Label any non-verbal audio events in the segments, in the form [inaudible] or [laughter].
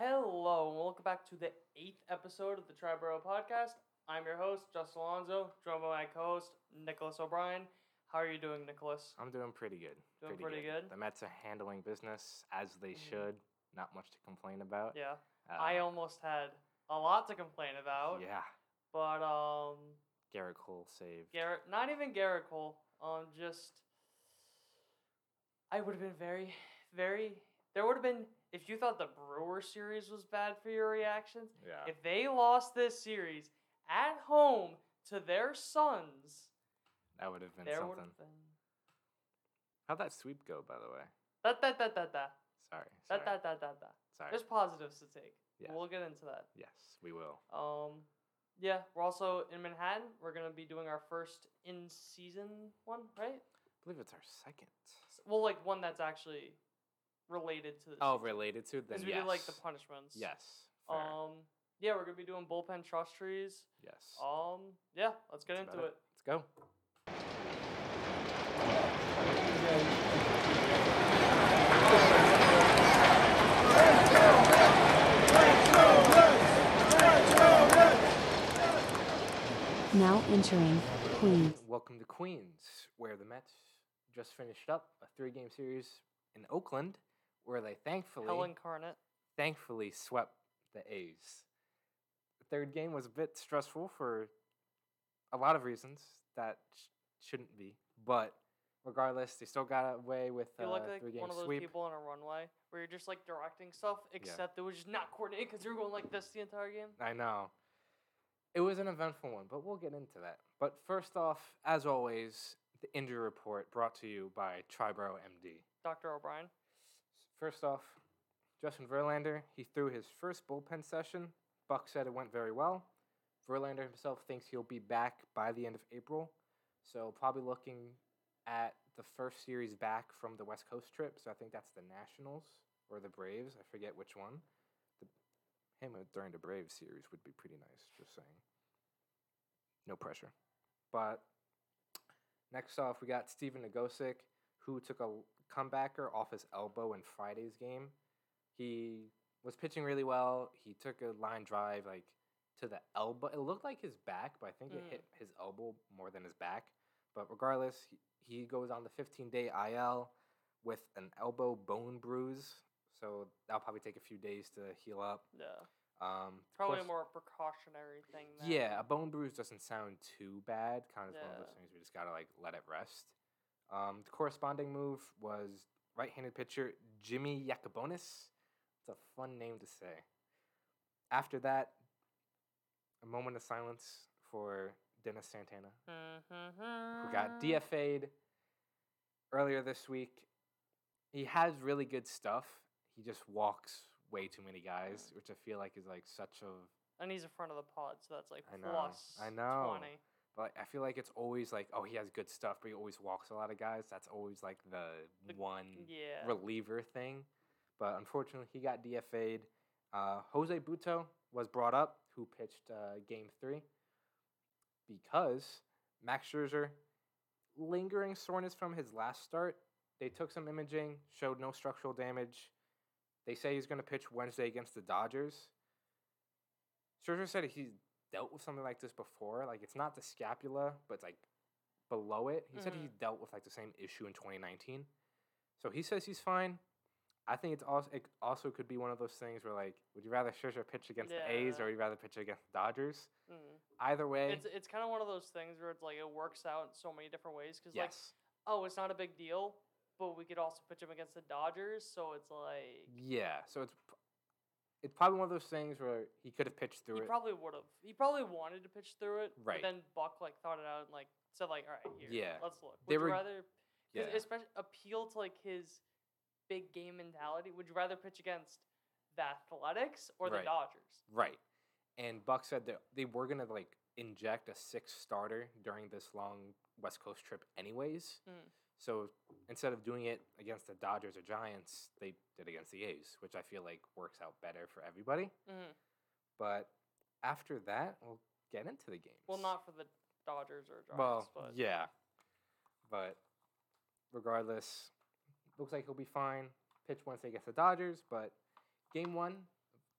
Hello, and welcome back to the eighth episode of the Triboro Podcast. I'm your host, Justin Alonso, joined by my co-host, Nicholas O'Brien. How are you doing, Nicholas? I'm doing pretty good. Doing pretty good? The Mets are handling business as they Mhm. should. Not much to complain about. Yeah, Uh, I almost had a lot to complain about, Yeah. but um, Gerrit Cole saved. Gerrit, not even Gerrit Cole, um, just I would have been very, very. There would have been if you thought the Brewer series was bad for your reactions. Yeah. If they lost this series at home to the Twins, that would have been something. been How'd that sweep go, by the way? da da da da da Sorry. da Sorry. da da da da. Sorry. There's positives to take. Yeah. We'll get into that. Yes, we will. Um, yeah, we're also in Manhattan. We're gonna be doing our first in season one, right? I believe it's our second. Well, like one that's actually related to the. Oh, season. related to then Because we yes. did like the punishments. Yes. Fair. Um. Yeah, we're gonna be doing bullpen trust trees. yes. Um. Yeah, let's get That's into about it. Let's go. Now entering Queens. Welcome to Queens, where the Mets just finished up a three-game series in Oakland, where they thankfully Hell incarnate. thankfully swept the A's. The third game was a bit stressful for a lot of reasons that sh- shouldn't be, but regardless, they still got away with You a look like three-game one of those sweep. people on a runway where you're just like directing stuff, except it was just not coordinated because you were going like this the entire game. I know. It was an eventful one, but we'll get into that. But first off, as always, the injury report brought to you by Triboro MD. Dr. O'Brien. First off, Justin Verlander, he threw his first bullpen session. Buck said it went very well. Verlander himself thinks he'll be back by the end of April. So probably looking at the first series back from the West Coast trip. So I think that's the Nationals or the Braves. I forget which one. The, him during the Braves series would be pretty nice, just saying. No pressure. But next off, we got Stephen Nogosek, who took a comebacker off his elbow in Friday's game. He was pitching really well. He took a line drive like to the elbow. It looked like his back, but I think it Mm. hit his elbow more than his back. But regardless, he, he goes on the 15 day IL with an elbow bone bruise. So that'll probably take a few days to heal up. Yeah. Um, Probably course- a more precautionary thing. Than, yeah, a bone bruise doesn't sound too bad. Kind of one of those things we just gotta like let it rest. Um, the corresponding move was right-handed pitcher Jimmy Yacabonis. It's a fun name to say. After that, a moment of silence for Dennis Santana, Mm-hmm. who got DFA'd earlier this week. He has really good stuff. He just walks way too many guys, which I feel like is like such a And he's in front of the pod, so that's like I know, plus I know. 20. But I feel like it's always like, oh, he has good stuff, but he always walks a lot of guys. That's always like the, The- one Yeah. reliever thing. But unfortunately, he got DFA'd. Uh, Jose Butto was brought up, who pitched uh, game three, because Max Scherzer, lingering soreness from his last start, they took some imaging, showed no structural damage. They say he's going to pitch Wednesday against the Dodgers. Scherzer said he's dealt with something like this before. Like it's not the scapula, but it's like below it. He said he Mhm. dealt with like the same issue in 2019. So he says he's fine. I think it's also it also could be one of those things where like, would you rather Scherzer pitch against the A's Yeah. or would you rather pitch against the Dodgers? Mm. Either way, It's it's kind of one of those things where it's like it works out in so many different ways because like oh it's not a big deal, but we could also pitch him against the Dodgers, so it's like yeah. So it's it's probably one of those things where he could have pitched through he it. probably would have. He probably wanted to pitch through it, Right. But then Buck like thought it out and like said like all right here, Yeah. let's look. Would They you were- rather yeah, especially appeal to like his big game mentality? Would you rather pitch against the Athletics or the Right. Dodgers? right. And Buck said that they were gonna like inject a sixth starter during this long West Coast trip, anyways. Mm. So instead of doing it against the Dodgers or Giants, they did against the A's, which I feel like works out better for everybody. Mhm. But after that, we'll get into the games. Well, not for the Dodgers or Giants, well, but yeah. But regardless, looks like he'll be fine. Pitch once Wednesday against the Dodgers, but game one,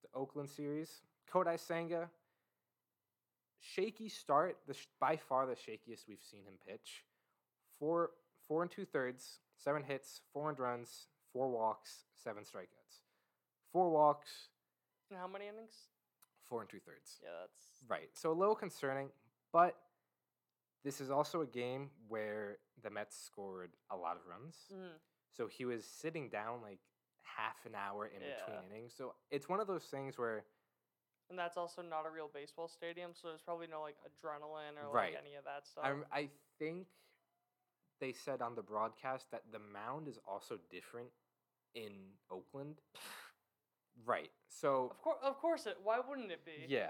the Oakland series. Kodai Senga, shaky start, the sh- by far the shakiest we've seen him pitch. Four, four and two thirds, seven hits, four earned runs, four walks, seven strikeouts. Four walks, And how many innings? four and two thirds. Yeah, that's Right. So a little concerning, but this is also a game where the Mets scored a lot of runs. Mhm. So he was sitting down like half an hour in Yeah. between innings. So it's one of those things where And that's also not a real baseball stadium, so there's probably no like adrenaline or like Right. any of that stuff. I, I think they said on the broadcast that the mound is also different in Oakland. [sighs] right. So of course, of course, it. Why wouldn't it be? Yeah.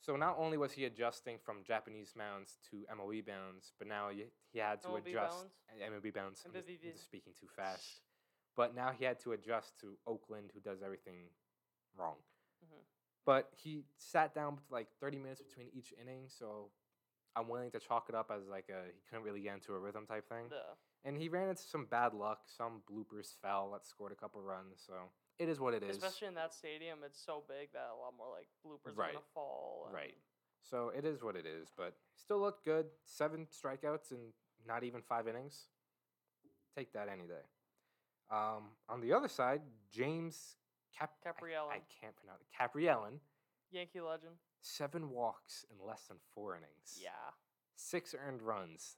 So not only was he adjusting from Japanese mounds to MLB mounds, but now he, he had to MLB adjust bounds? uh, MLB bounds. I'm, just- I'm just speaking too fast. But now he had to adjust to Oakland, who does everything wrong. Mhm. But he sat down with like 30 minutes between each inning, so I'm willing to chalk it up as like a he couldn't really get into a rhythm type thing. The, And he ran into some bad luck. Some bloopers fell that scored a couple runs. So it is what it is. especially in that stadium, it's so big that a lot more like bloopers are gonna fall. and- Right. So it is what it is, but still looked good. Seven strikeouts and not even five innings. Take that any day. Um, on the other side, James Cap- I- I, can't pronounce it. Kaprielian. Yankee legend. Seven walks in less than four innings. Yeah. Six earned runs.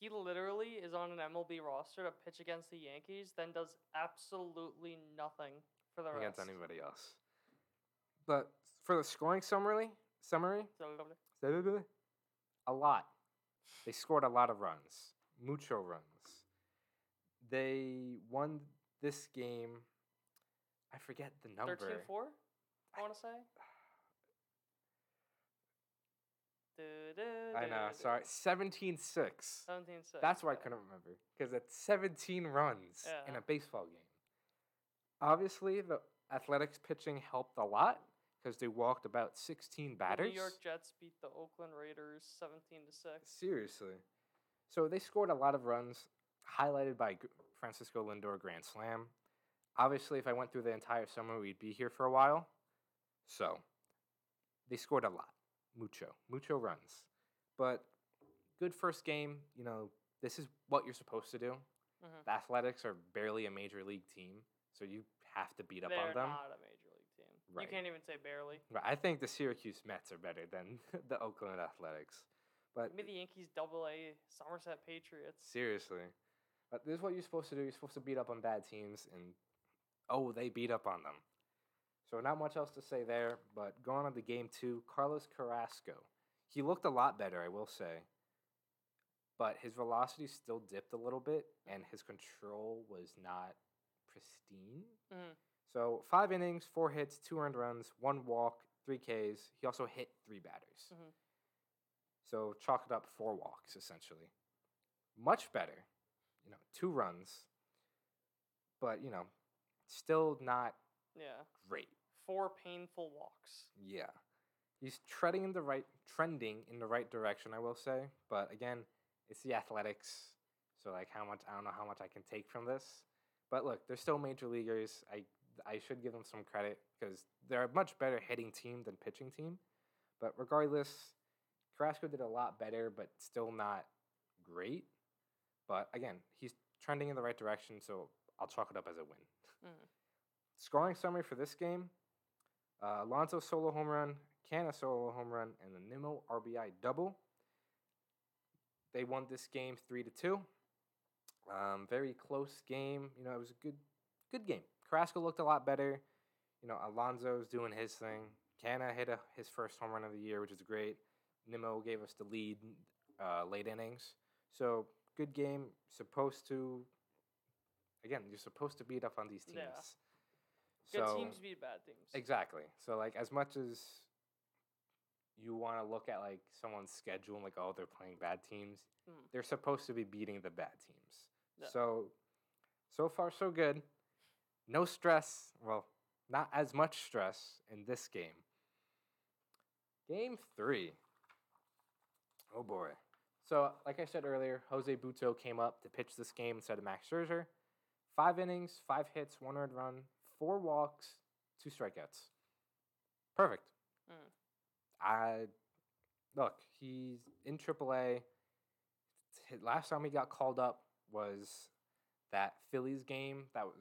He literally is on an MLB roster to pitch against the Yankees, then does absolutely nothing for the against rest. anybody else. But for the scoring summary, summary, a lot. They scored a lot of runs, mucho runs. They won this game. I forget the number. 13 4, I want to say. I know. Sorry, 17-6. 17 6. That's why I couldn't remember because it's 17 runs in a baseball game. Obviously, the Athletics pitching helped a lot because they walked about 16 The batters. New York Jets beat the Oakland Raiders 17 to 6. Seriously. So they scored a lot of runs, highlighted by Francisco Lindor grand slam. Obviously, if I went through the entire summer, we'd be here for a while. So they scored a lot, mucho, mucho runs. But good first game. You know, this is what you're supposed to do. Mhm. The Athletics are barely a major league team, so you have to beat up They're on them. not a major league team. Right. You can't even say barely. Right, I think the Syracuse Mets are better than [laughs] the Oakland Athletics. But Maybe the Yankees double A Somerset Patriots. Seriously. But this is what you're supposed to do. You're supposed to beat up on bad teams, and oh, they beat up on them. So, not much else to say there, but going on to game two, Carlos Carrasco. He looked a lot better, I will say. But his velocity still dipped a little bit, and his control was not pristine. Mhm. So, five innings, four hits, two earned runs, one walk, three Ks. He also hit three batters. Mhm. So chalk it up four walks essentially. Much better, you know, two runs, but you know, still not Yeah. great. Four painful walks. Yeah, he's treading in the right, trending in the right direction, I will say. But again, it's the athletics, so like how much I don't know how much I can take from this. But look, they're still major leaguers. I I should give them some credit because they're a much better hitting team than pitching team. But regardless, Carrasco did a lot better, but still not great. But again, he's trending in the right direction, so I'll chalk it up as a win. Mhm. Scoring summary for this game uh, Alonso solo home run, Canha solo home run, and the Nimmo RBI double. They won this game 3 to 2. Um, very close game. You know, it was a good good game. Carrasco looked a lot better. You know, Alonso's doing his thing. Canha hit a, his first home run of the year, which is great. Nimmo gave us the lead uh, late innings. So, good game. Supposed to, again, you're supposed to beat up on these teams. Yeah. Good So- teams beat bad teams. Exactly. So like as much as you want to look at like someone's schedule and like oh they're playing bad teams, Mm. they're supposed to be beating the bad teams. Yeah. So so far so good. No stress. Well, not as much stress in this game. Game 3. Oh boy. So, like I said earlier, Jose Butto came up to pitch this game instead of Max Scherzer. Five innings, five hits, one earned run, four walks, two strikeouts. Perfect. Mm. I look, he's in AAA. Last time he got called up was that Phillies game that was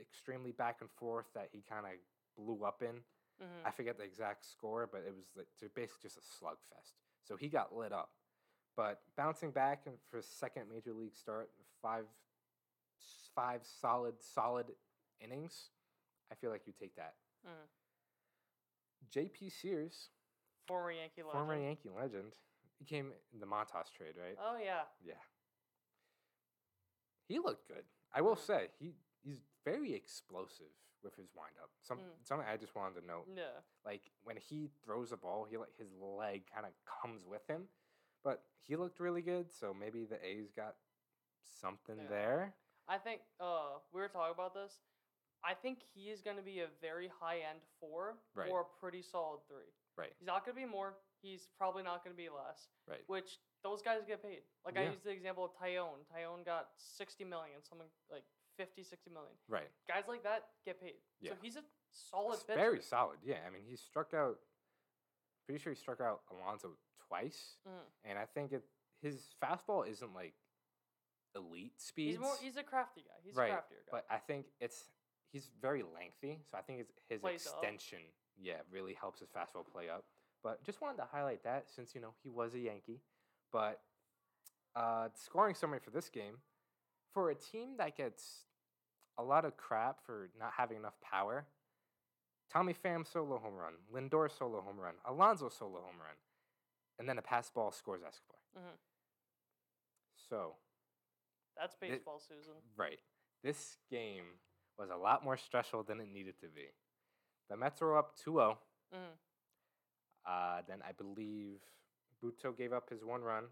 extremely back and forth that he kind of blew up in. hmm I forget the exact score, but it was like, basically just a slugfest. So he got lit up. But bouncing back and for his second major league start, five, five solid, solid innings, I feel like you take that. Mhm. J.P. Sears, Former Yankee legend. former Yankee legend, he came in the Montas trade, right? Oh yeah. Yeah. He looked good. I will Mm. say he he's very explosive with his windup. Some Mm. something I just wanted to note. Yeah. like when he throws a ball, he like his leg kind of comes with him. But he looked really good, so maybe the A's got something Yeah. there. I think uh we were talking about this. I think he is going to be a very high end four Right. or a pretty solid three. Right. He's not going to be more. He's probably not going to be less. Right. Which those guys get paid. Like I Yeah. used the example of Taijuan. Taijuan got 60 million, something like 50, 60 million. Right. Guys like that get paid. Yeah. So he's a solid It's pitcher. very solid. Yeah. I mean, he struck out. Pretty sure he struck out Alonso twice, Mhm. and I think it his fastball isn't like elite speed. He's more. He's a crafty guy. He's right. a craftier guy. But I think it's he's very lengthy, so I think it's his Plays up. extension, yeah, really helps his fastball play up. But just wanted to highlight that since you know he was a Yankee. But uh, scoring summary for this game, for a team that gets a lot of crap for not having enough power, Tommy Pham solo home run, Lindor solo home run, Alonso solo home run, and then a pass ball scores Escobar. Mhm. So That's baseball, Susan. Right. This game was a lot more stressful than it needed to be. The Mets were up 2 0. Mhm. Uh, then I believe Butto gave up his one run.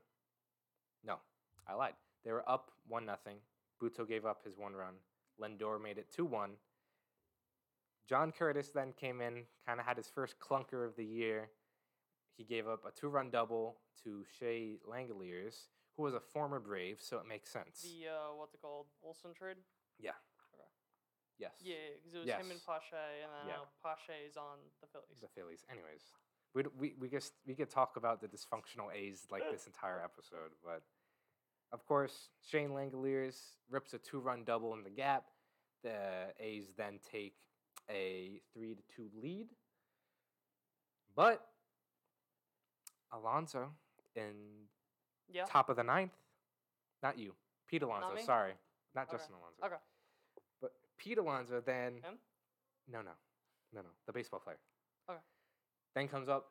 No, I lied. They were up 1 0. Butto gave up his one run. Lindor made it 2 1. John Curtis then came in, kind of had his first clunker of the year. He gave up a two run double to Shea Langeliers, who was a former Brave, so it makes sense. The uh, what's it called? Olson trade. Yeah. Yes. Yeah, because it was him and Yes. Pache, and then Yeah. now Pache's on the Phillies. The Phillies. Anyways, we we we just we could talk about the dysfunctional A's like this entire episode, but of course Shane Langeliers rips a two-run double in the gap. The A's then take a three to two lead, but Alonso in Yeah. top of the ninth, not you, Pete Alonso. sorry, not Okay. Justin Alonso. Okay. Pete Alonso then. Him? No, no, no, no. The baseball player. Okay. Then comes up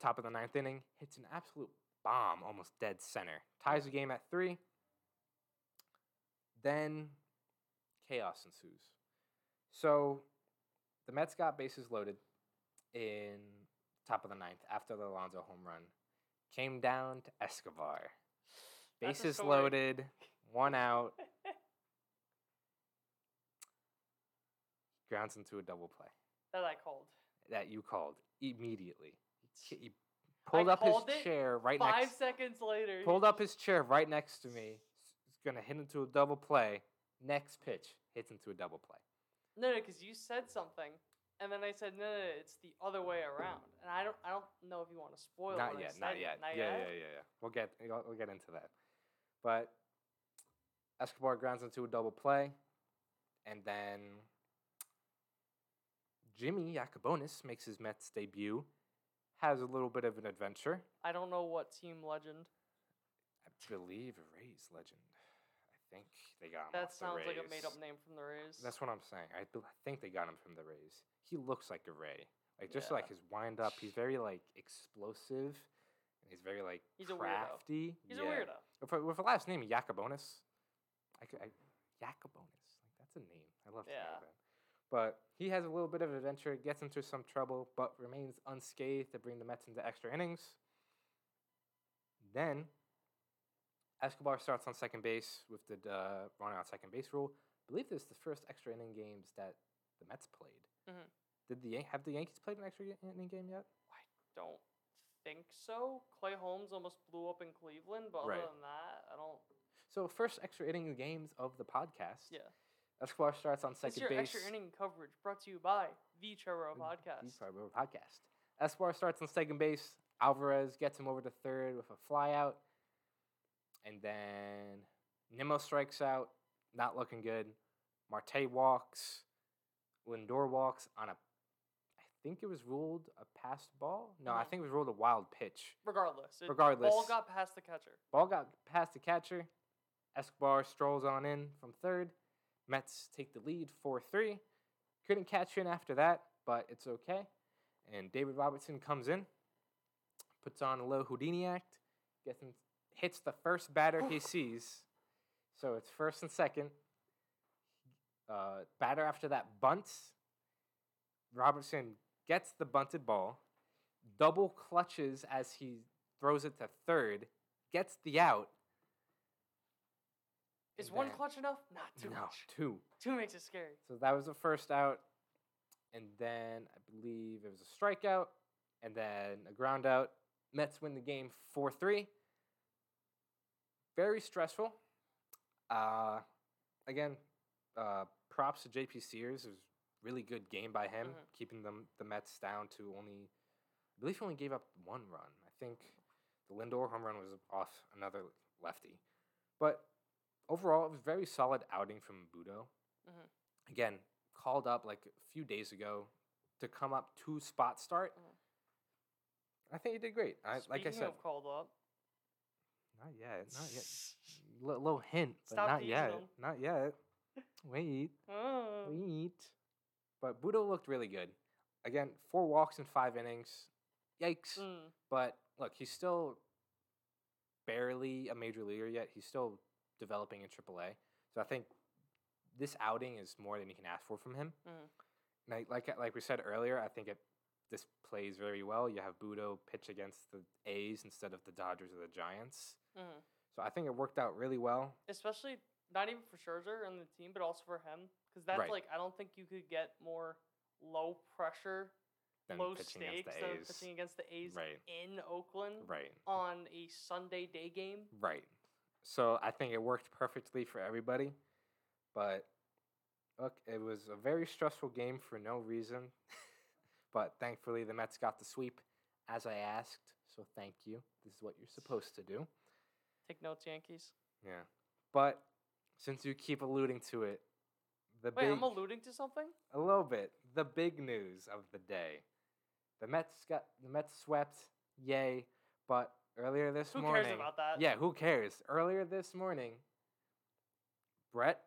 top of the ninth inning, hits an absolute bomb, almost dead center. Ties the game at three. Then chaos ensues. So the Mets got bases loaded in top of the ninth after the Alonso home run. Came down to Escobar. Bases loaded, one out. [laughs] grounds into a double play that I called. that you called immediately. He, pulled up his chair right Five next. seconds later. Pulled up his chair right next to me. He's gonna hit into a double play. Next pitch hits into a double play. No, no, because you said something, and then I said no, no, no, it's the other way around. And I don't, I don't know if you want to spoil. not yet. Not yet. Not yeah, yet. yeah, yeah, yeah. We'll get we'll get into that. But Escobar grounds into a double play, and then Jimmy Yacabonis makes his Mets debut. Has a little bit of an adventure. I don't know what team legend. I believe a Rays legend. I think they got him. That sounds like a made-up name from the Rays. That's what I'm saying. I, I think they got him from the Rays. He looks like a Ray. Like just Yeah. like his wind up, he's very like explosive, and he's very like He's a weirdo. crafty. He's Yeah. a weirdo. With a, with a last name Yacabonis, I could I, Yacabonis. Like that's a name. I love to Yeah. that. But he has a little bit of adventure, gets into some trouble, but remains unscathed to bring the Mets into extra innings. Then Escobar starts on second base with the uh, running on second base rule. I believe this is the first extra inning games that the Mets played. Mhm. Did the Yan- have the Yankees played an extra inning game yet? I don't think so. Clay Holmes almost blew up in Cleveland, but Right. other than that, I don't. So first extra inning games of the podcast. Yeah. Escobar starts on It's second your base. extra inning coverage brought to you by the Triboro podcast. Triboro podcast. Escobar starts on second base. Alvarez gets him over to third with a flyout. And then Nimmo strikes out, not looking good. Marte walks. Lindor walks on a, I think it was ruled a passed ball. No, I Mhm. think it was ruled a wild pitch. Regardless, it, Regardless. ball got past the catcher. Ball got past the catcher. Escobar strolls on in from third. Mets take the lead 4 3. Couldn't catch in after that, but it's okay. And David Robertson comes in, puts on a low Houdini act, gets hits the first batter he sees. So it's first and second. Uh, batter after that bunts. Robertson gets the bunted ball, double clutches as he throws it to third, gets the out. Is one then- clutch enough? Not too no, much. two. Two makes it scary. So that was the first out, and then I believe it was a strikeout, and then a ground out. Mets win the game four three. Very stressful. Uh, again, uh, props to JP Sears. It was a really good game by him, Mhm. keeping them the Mets down to only. I believe he only gave up one run. I think the Lindor home run was off another lefty, but overall, it was a very solid outing from Butto. Mhm. Again, called up like a few days ago to come up to spot start. Mhm. I think he did great. I, like I said, of called up, not yet, not yet. L- little hint, but Stop not yet, him. not yet. Wait, Oh. wait. But Butto looked really good. Again, four walks in five innings. Yikes! Mm. But look, he's still barely a major leaguer yet. He's still developing in AAA. So I think this outing is more than you can ask for from him. And I- like like we said earlier, I think it this plays very well. You have Butto pitch against the A's instead of the Dodgers or the Giants. Mhm. So I think it worked out really well. Especially not even for Scherzer and the team, but also for him, because that's Right. like I don't think you could get more low pressure, Than low pitching stakes against the than A's. pitching against the A's Right. in Oakland Right. on a Sunday day game. Right. So I think it worked perfectly for everybody. But look, it was a very stressful game for no reason. [laughs] but thankfully, the Mets got the sweep as I asked. So thank you. This is what you're supposed to do. Take notes, Yankees. Yeah. But since you keep alluding to it, the Wait, big I'm alluding to something. a little bit, the big news of the day. The Mets got the Mets swept, yay! But earlier this Who morning, Who cares about that? yeah, who cares? Earlier this morning, Brett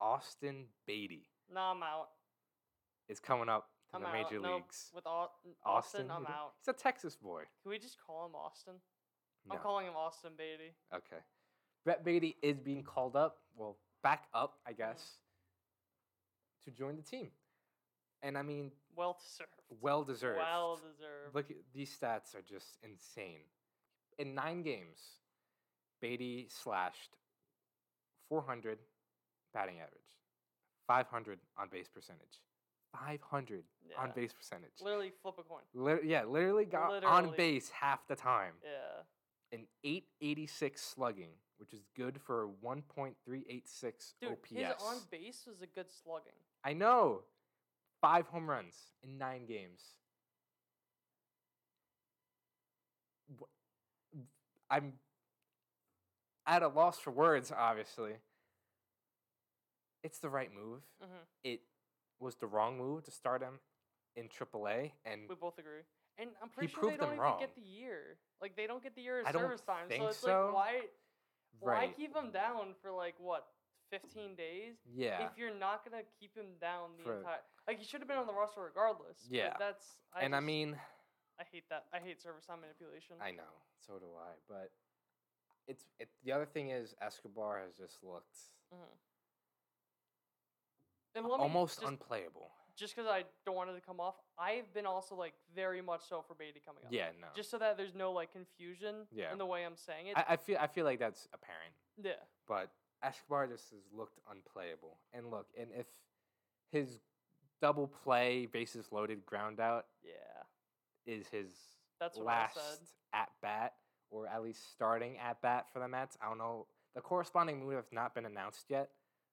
Austin Baty No, I'm out. is coming up to I'm the out. major Nope. leagues. With Au- Austin, I'm out. He's a Texas boy. Can we just call him Austin? No. I'm calling him Austin Baty. Okay. Brett Baty is being called up, well, back up, I mm-hmm. guess, to join the team. And I mean, Well deserved. well deserved. Well deserved. Look, these stats are just insane. In nine games, Baty slashed 400 batting average, 500 on base percentage, 500 on base percentage. Literally flip a coin. Lit- yeah, literally got on base half the time. Yeah. An 886 slugging, which is good for 1.386 Dude, OPS. his on base was a good slugging. I know. Five home runs in nine games. I'm at a loss for words, obviously. It's the right move. hmm It was the wrong move to start him in AAA, and We both agree. And I'm pretty sure they don't even wrong. get the year. Like they don't get the year of I service time. so it's so. like why why right, keep him down for like what, fifteen days? yeah, If you're not gonna keep him down the For- entire like he should have been on the roster regardless. but Yeah. that's I and I mean, I hate that. I hate service time manipulation. I know, so do I. But it's it. The other thing is Escobar has just looked Mhm. And almost just, unplayable. just because I don't want it to come off, I've been also like very much so for Baty coming up. Yeah, no. Just so that there's no like confusion Yeah. in the way I'm saying it. I, I feel I feel like that's apparent, yeah. but Escobar just has looked unplayable. And look, and if his double play, bases loaded, ground out Yeah. Is his That's last at bat, or at least starting at bat for the Mets. I don't know. The corresponding move has not been announced yet,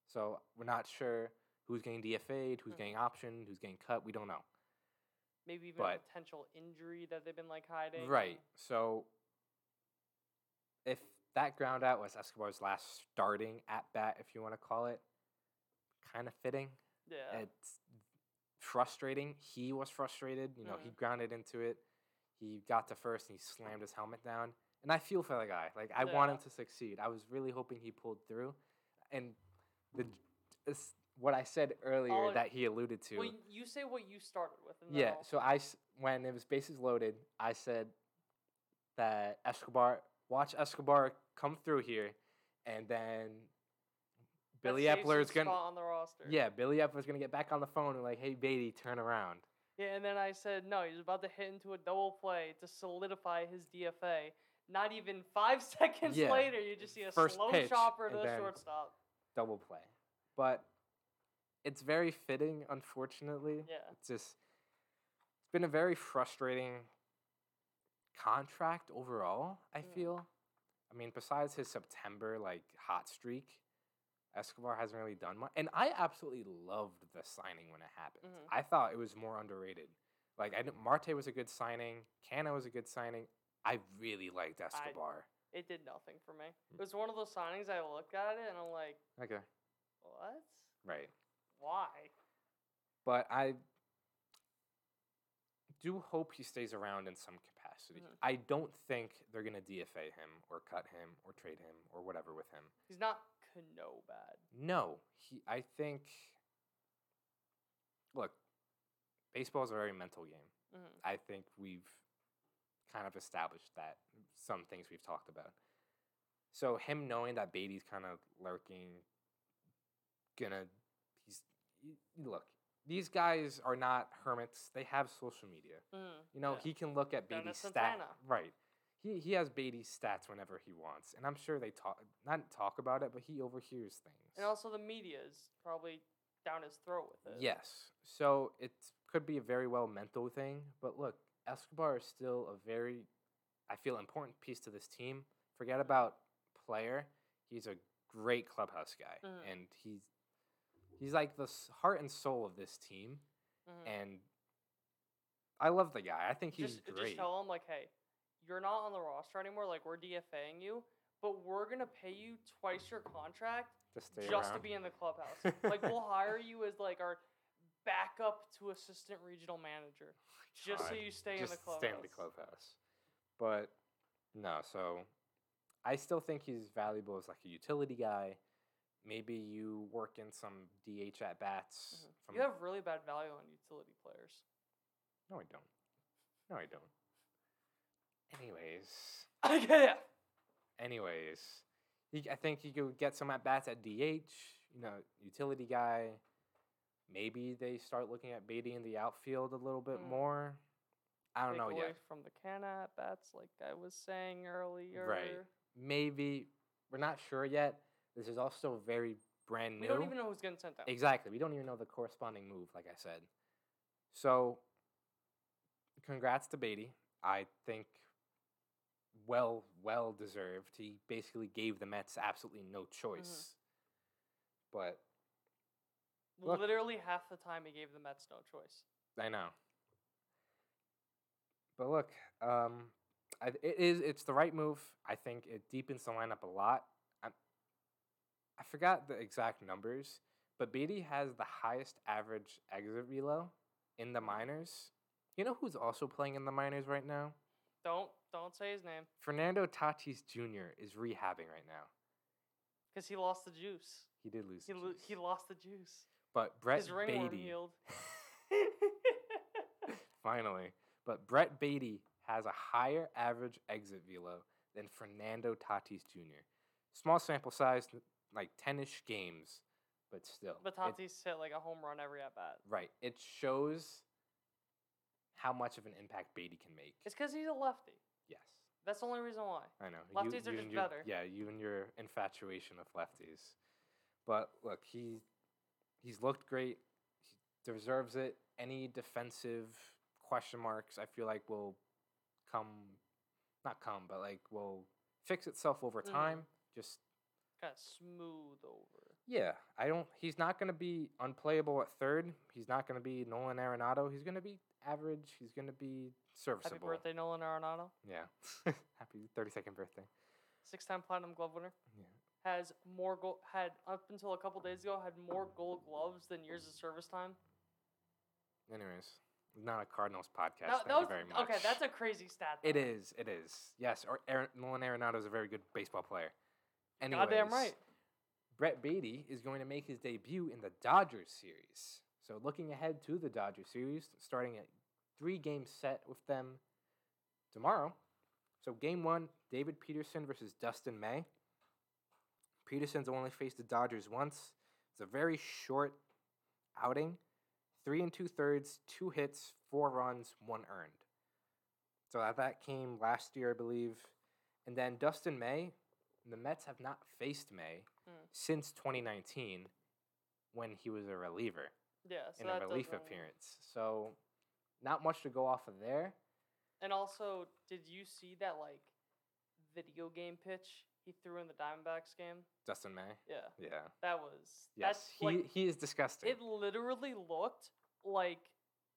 so we're not sure Who's getting DFA'd? Who's Mhm. getting optioned? Who's getting cut? We don't know. Maybe even a potential injury that they've been like hiding. Right. So if that ground out was Escobar's last starting at bat, if you want to call it, kind of fitting. Yeah. It's frustrating. He was frustrated. You know, he Mhm. grounded into it. He got to first and he slammed his helmet down. And I feel for the guy. Like I want him to succeed. I was really hoping he pulled through. And the it's what I said earlier that he alluded to. well, you say what you started with. And Yeah, I'll- so I when it was bases loaded, I said that Escobar watch Escobar come through here, and then Billy Eppler is gonna on the roster. yeah Billy Eppler's gonna get back on the phone and like hey Baty turn around Yeah, and then I said no. He's about to hit into a double play to solidify his DFA. Not even five [laughs] seconds Yeah, later, you just see a first slow pitch, chopper to the shortstop. double play, but it's very fitting. Unfortunately, Yeah. it's just it's been a very frustrating contract overall. I Mm. feel. I mean, besides his September like hot streak, Escobar hasn't really done much. And I absolutely loved the signing when it happened. Mhm. I thought it was more underrated. Like I didn't, Marte was a good signing. Cano was a good signing. I really liked Escobar. It did nothing for me. Mm. It was one of those signings I look at it and I'm like, okay, what? right. Why? But I do hope he stays around in some capacity. Mhm. I don't think they're gonna DFA him or cut him or trade him or whatever with him. He's not Cano bad. No, he. I think. Look, baseball is a very mental game. Mhm. I think we've kind of established that. Some things we've talked about. So him knowing that Baty's kind of lurking, gonna, he's look. These guys are not hermits. They have social media. Mhm, You know, yeah. he can look at Baty's stat. Right. He he has Baty's stats whenever he wants, and I'm sure they talk not talk about it, but he overhears things. And also the media is probably down his throat with it. Yes. So it could be a very well mental thing, but look, Escobar is still a very, I feel, important piece to this team. Forget about player. He's a great clubhouse guy, Mhm. and he's he's like the heart and soul of this team. Mhm. And I love the guy. I think he's just, great. just tell him like, hey, you're not on the roster anymore. Like we're DFAing you, but we're gonna pay you twice your contract to stay just to be in the clubhouse. [laughs] like we'll hire you as like our backup to assistant regional manager, just so you stay in the clubhouse. stay in the clubhouse. But no, so I still think he's valuable as like a utility guy. Maybe you work in some DH at bats. Mhm. From You have really bad value on utility players. no, I don't. No, I don't. Anyways, [laughs] yeah. anyways, I think you could get some at bats at DH. You know, utility guy. Maybe they start looking at Baty in the outfield a little bit Mm. more. I don't Take know away yet. from the can at bats, like I was saying earlier. Right. Maybe we're not sure yet. This is also very brand new. We don't even know who's getting sent out. Exactly. We don't even know the corresponding move, like I said. So, congrats to Baty. I think well, well deserved. He basically gave the Mets absolutely no choice. But look- Literally half the time he gave the Mets no choice. I know. But look, um, it is it's the right move. I think it deepens the lineup a lot. i I forgot the exact numbers, but Baty has the highest average exit velo in the minors. You know who's also playing in the minors right now? Don't don't say his name Fernando Tatis Jr. is rehabbing right now. because he lost the juice. He did lose. He the lo- juice. he lost the juice. but Brett His Baty healed. [laughs] Finally. But Brett Baty has a higher average exit velo than Fernando Tatis Jr. Small sample size, like 10 ish games, but still. but it- Tatis hit like a home run every at bat. right. It shows how much of an impact Baty can make. It's because he's a lefty. yes. That's the only reason why. I know. Lefties are and just your- better. Yeah, you and your infatuation with lefties. But look, he he's looked great. He deserves it. Any defensive question marks, I feel like will come, not come, but like will fix itself over Mhm. time. Just Kind of smooth over. Yeah, I don't. He's not going to be unplayable at third. He's not going to be Nolan Arenado. He's going to be average. He's going to be serviceable. Happy birthday, Nolan Arenado. Yeah. [laughs] Happy 32nd birthday. Six-time Platinum Glove winner. Yeah. Has more goal. Had up until a couple days ago had more Gold Gloves than years of service time. Anyways, not a Cardinals podcast. No, Thank that was very much. okay. That's a crazy stat. It though. is. It is. Yes. Or Aaron, Nolan Arenado is a very good baseball player. Anyways, Goddamn right. Brett Baty is going to make his debut in the Dodgers series. So looking ahead to the Dodgers series, starting at three game set with them tomorrow. So game one, David Peterson versus Dustin May. Peterson's only faced the Dodgers once. It's a very short outing. Three and two thirds, two hits, four runs, one earned. So that, that came last year, I believe. And then Dustin May, the Mets have not faced May Mm. since 2019 when he was a reliever Yeah. So in a relief appearance. So not much to go off of there. And also, did you see that like video game pitch he threw in the Diamondbacks game? Dustin May. Yeah, Yeah. that was Yes. That's He like he is disgusting. it literally looked like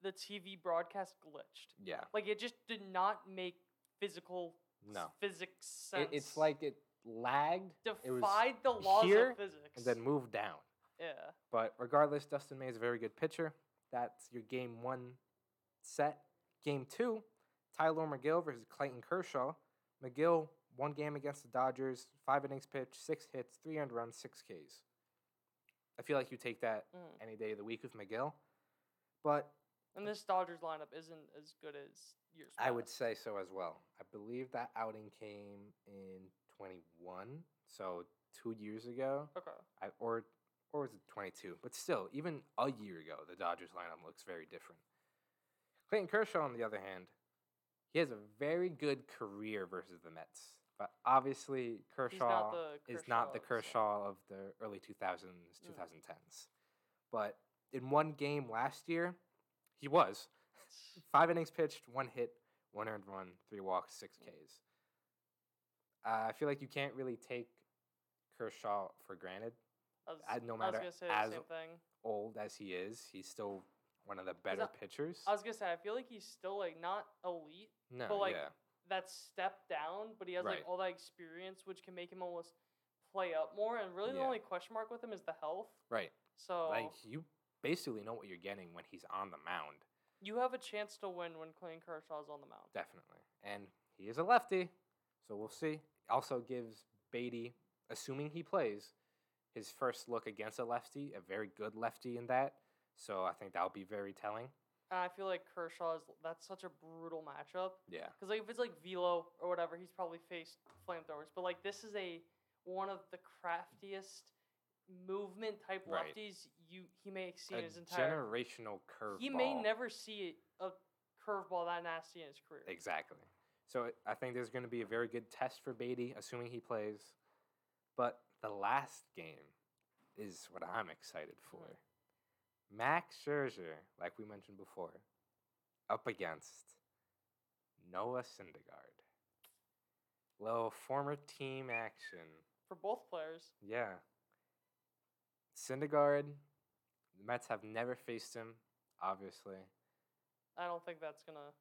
the TV broadcast glitched. yeah. Like it just did not make physical No. physics sense. It, it's like it lagged it defied the laws of physics. and then moved down. Yeah, But regardless, Dustin May is a very good pitcher. That's your game one set. Game two, Tylor Megill versus Clayton Kershaw. Megill, one game against the Dodgers, five innings pitched, six hits, three earned runs, six Ks. I feel like you take that Mhm. any day of the week with Megill. But and this Dodgers lineup isn't as good as years. I would say so as well. I believe that outing came in 21, so two years ago. Okay. I, or or was it 22? But still, even a year ago, the Dodgers lineup looks very different. Clayton Kershaw, on the other hand, he has a very good career versus the Mets. But obviously, Kershaw the is not the Kershaw, Kershaw of the early 2000s, 2010s. But in one game last year, he was. [laughs] Five innings pitched, one hit, one earned run, three walks, six Ks. Uh, I feel like you can't really take Kershaw for granted. I was, I- no matter gonna say as- the same thing. Old as he is, he's still one of the better I- pitchers. I was gonna say I feel like he's still like not elite, no, but, like, yeah, that step down, but he has Right. like all that experience, which can make him almost play up more. And really, the Yeah. only question mark with him is the health. right. So Like you basically know what you're getting when he's on the mound. you have a chance to win when Clayton Kershaw is on the mound. Definitely. And he is a lefty, so we'll see. Also gives Baty, assuming he plays, his first look against a lefty, a very good lefty in that. So I think that'll be very telling. I feel like Kershaw is that's such a brutal matchup. Yeah. Because like if it's like Velo or whatever, he's probably faced flamethrowers. But like this is a one of the craftiest movement type Right. lefties you he may in his entire. generational curve. He may never see a curveball that nasty in his career. Exactly. So I think there's going to be a very good test for Baty, assuming he plays. But the last game is what I'm excited for. Max Scherzer, like we mentioned before, up against Noah Syndergaard. Little former team action. For both players, Yeah. Syndergaard, the Mets have never faced him, obviously. I don't think that's gonna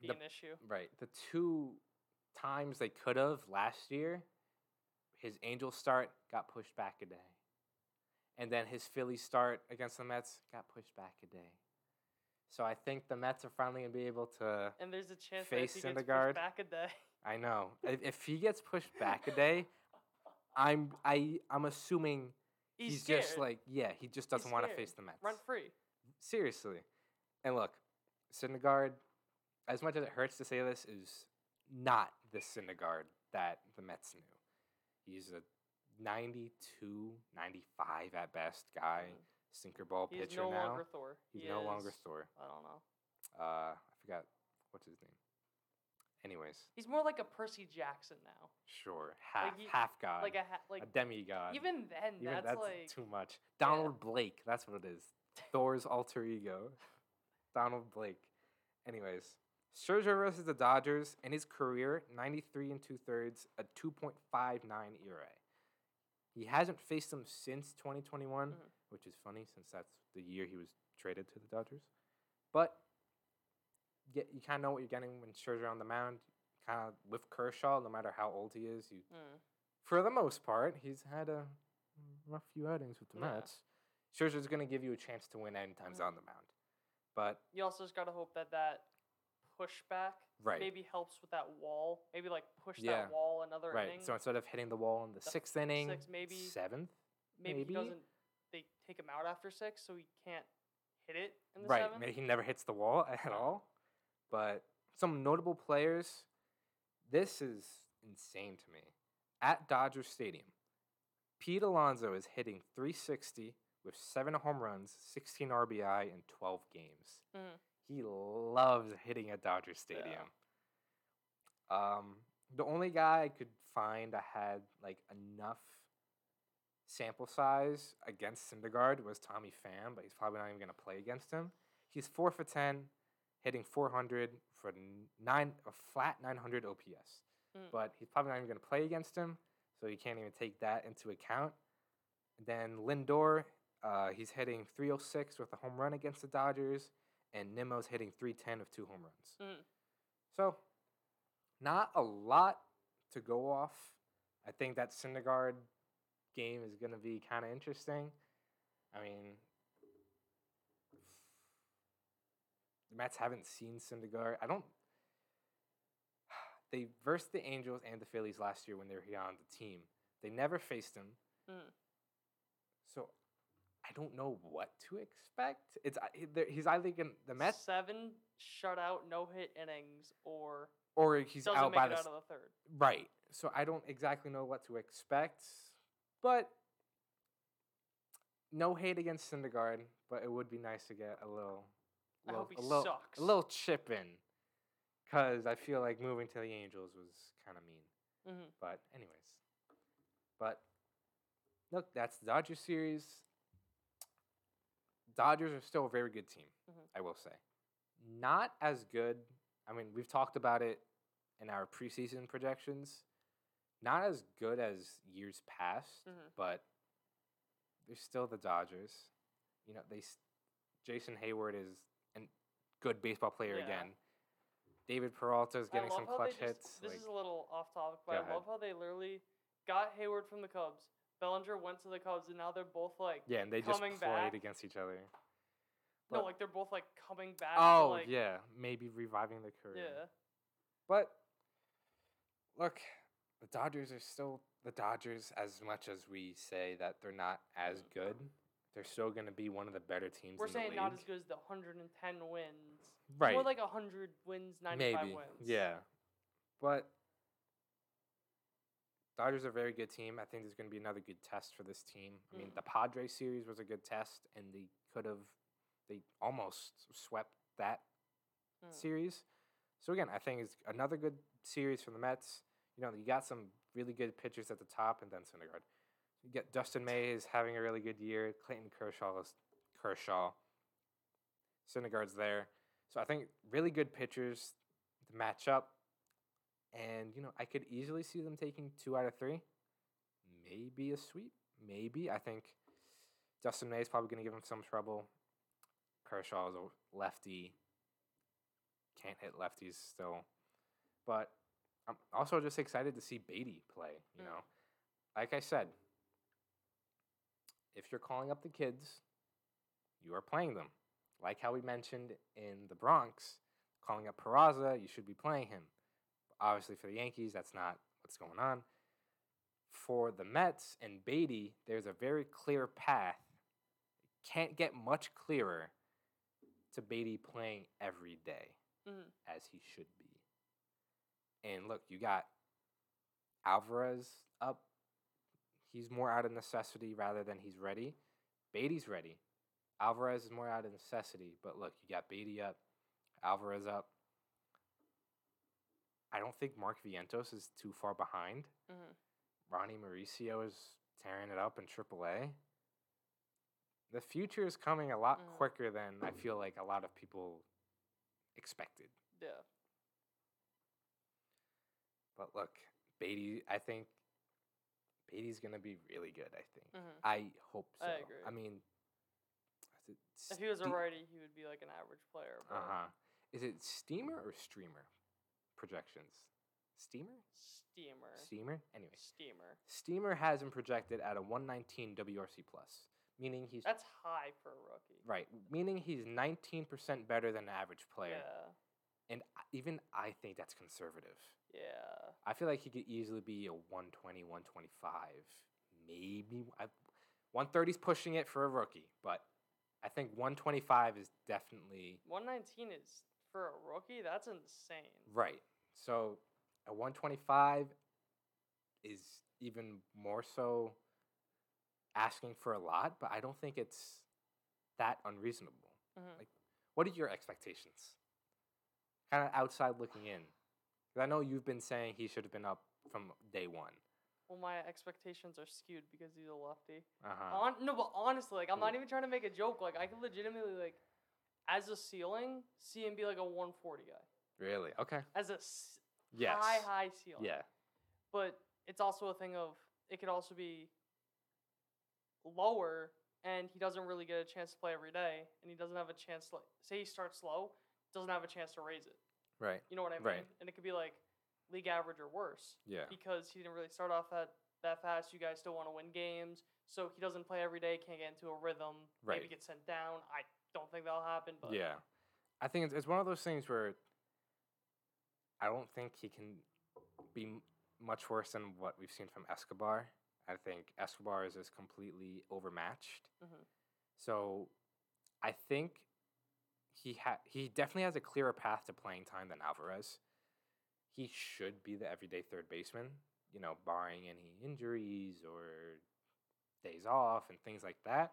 be The- an issue. Right. The two times they could have last year, his Angels start got pushed back a day. And then his Philly start against the Mets got pushed back a day. So I think the Mets are finally going to be able to. And there's a chance Face that if he gets Syndergaard. pushed back a day. [laughs] I know. If, if he gets pushed back a day, I'm I I'm assuming He's, he's, just like yeah, he just doesn't want to face the Mets. run free. Seriously. And look, Syndergaard, as much as it hurts to say this, is not the Syndergaard that the Mets knew. He's a 92, 95 at best guy, sinker ball pitcher now. He's pitcher no now. longer Thor. He's He no longer is- Thor. I don't know. Uh, I forgot what's his name. Anyways, He's more like a Percy Jackson now. sure, half he- half god, like a ha- like a demigod. even then Even that's, that's like too much. Donald Blake, that's what it is. [laughs] Thor's alter ego. Donald Blake. Anyways, Scherzer versus the Dodgers in his career, 93 and two thirds, a 2.59 ERA. He hasn't faced them since 2021, Mhm. which is funny since that's the year he was traded to the Dodgers. But yeah, you kind of know what you're getting when Scherzer on the mound. Kind of with Kershaw, no matter how old he is, you Mm. for the most part, he's had a rough few outings with the Yeah. Mets. Scherzer's going to give you a chance to win anytime he's Mhm. on the mound. But You also just gotta hope that that pushback Right. maybe helps with that wall. Maybe like push Yeah. that wall another right, inning. so instead of hitting the wall in the, The sixth inning, sixth, maybe- seventh, maybe, maybe? he doesn't. They take him out after six, so he can't hit it in the right, seventh. maybe he never hits the wall [laughs] at all. But some notable players. This is insane to me. At Dodger Stadium, Pete Alonso is hitting 360 with seven home runs, 16 RBI in 12 games. Mhm. He loves hitting at Dodger Stadium. Um, the only guy I could find that had like enough sample size against Syndergaard was Tommy Pham, but he's probably not even going to play against him. He's four for ten, hitting 400 for nine a flat 900 OPS, Mm. but he's probably not even going to play against him, so you can't even take that into account. Then Lindor, uh, he's hitting 306 with a home run against the Dodgers, and Nimmo's hitting 310 of two home runs. Mm. So, not a lot to go off. I think that Syndergaard game is going to be kind of interesting. I mean, the Mets haven't seen Syndergaard. I don't. They versed the Angels and the Phillies last year when they were here on the team. They never faced him. Mm. I don't know what to expect. It's I- he- there- he's either to the Mets seven shutout, no hit innings, or or he's out by the out of the third. Right. So I don't exactly know what to expect, but no hate against Syndergaard, but it would be nice to get a little, little a little, sucks. a little chip in, because I feel like moving to the Angels was kind of mean. hmm But anyways, but look, that's the Dodgers series. Dodgers are still a very good team, Mhm. I will say. Not as good. I mean, we've talked about it in our preseason projections. Not as good as years past, Mhm. but they're still the Dodgers. You know, they Jason Heyward is a good baseball player Yeah. again. David Peralta is getting some clutch just, hits. This like- is a little off topic, but I love how they literally got Heyward from the Cubs. Bellinger went to the Cubs, and now they're both like yeah, and they just played back. against each other. no, like they're both like coming back. to, Oh like, yeah, maybe reviving their career. yeah. But look, the Dodgers are still the Dodgers. As much as we say that they're not as mm. good, they're still going to be one of the better teams. We're in saying the not as good as the 110 wins. right? More like 100 wins, 95 maybe, wins. yeah. But Dodgers are a very good team. I think there's going to be another good test for this team. I mean, Mm. the Padres series was a good test, and they could have, they almost swept that Mm. series. So again, I think it's another good series for the Mets. You know, you got some really good pitchers at the top, and then Syndergaard. You get Dustin May is having a really good year. Clayton Kershaw is Kershaw. Syndergaard's there. So I think really good pitchers to match up. And, you know, I could easily see them taking two out of three. Maybe a sweep. Maybe. I think Dustin May is probably going to give him some trouble. Kershaw is a lefty. Can't hit lefties still. But I'm also just excited to see Baty play, you Mm. know. Like I said, if you're calling up the kids, you are playing them. Like how we mentioned in the Bronx, calling up Peraza, you should be playing him. Obviously, for the Yankees, that's not what's going on. For the Mets and Baty, there's a very clear path. Can't get much clearer to Baty playing every day Mhm. as he should be. And look, you got Alvarez up. He's more out of necessity rather than he's ready. Baty's ready. Alvarez is more out of necessity, but look, you got Baty up, Alvarez up. I don't think Mark Vientos is too far behind. Mhm. Ronnie Mauricio is tearing it up in AAA. The future is coming a lot Mhm. quicker than I feel like a lot of people expected. Yeah. But look, Baty, I think Baty's gonna be really good. I think. Mhm. I hope so. I agree. I mean, If he was a righty, he would be like an average player. Uh huh. Is it steamer or streamer projections? Steamer? Steamer. Steamer? Anyway, Steamer. Steamer has him projected at a 119 WRC plus, meaning he's That's high for a rookie. right, meaning he's 19% better than an average player. Yeah. And even I think that's conservative. Yeah. I feel like he could easily be a 120, 125, maybe. I, 130's pushing it for a rookie, but I think 125 is definitely 119 is for a rookie. That's insane. right. So a 125 is even more so asking for a lot, but I don't think it's that unreasonable. Mhm. Like, what are your expectations? Kind of outside looking in. I know you've been saying he should have been up from day one. Well, my expectations are skewed because he's a lefty. Uh huh. On, no, but honestly, like I'm not even trying to make a joke. Like I could legitimately like, as a ceiling, see him be like a 140 guy. Really? Okay. As a s- Yes. high high ceiling. Yeah. But it's also a thing of it could also be lower, and he doesn't really get a chance to play every day, and he doesn't have a chance to like say he starts slow, doesn't have a chance to raise it. Right. You know what I mean? Right. And it could be like league average or worse Yeah. because he didn't really start off that that fast. You guys still want to win games, so he doesn't play every day, can't get into a rhythm. Right. Maybe get sent down. I don't think that'll happen. But Yeah. I think it's, it's one of those things where I don't think he can be m- much worse than what we've seen from Escobar. I think Escobar is just completely overmatched. Mhm. So I think he ha- he definitely has a clearer path to playing time than Alvarez. He should be the everyday third baseman, you know, barring any injuries or days off and things like that.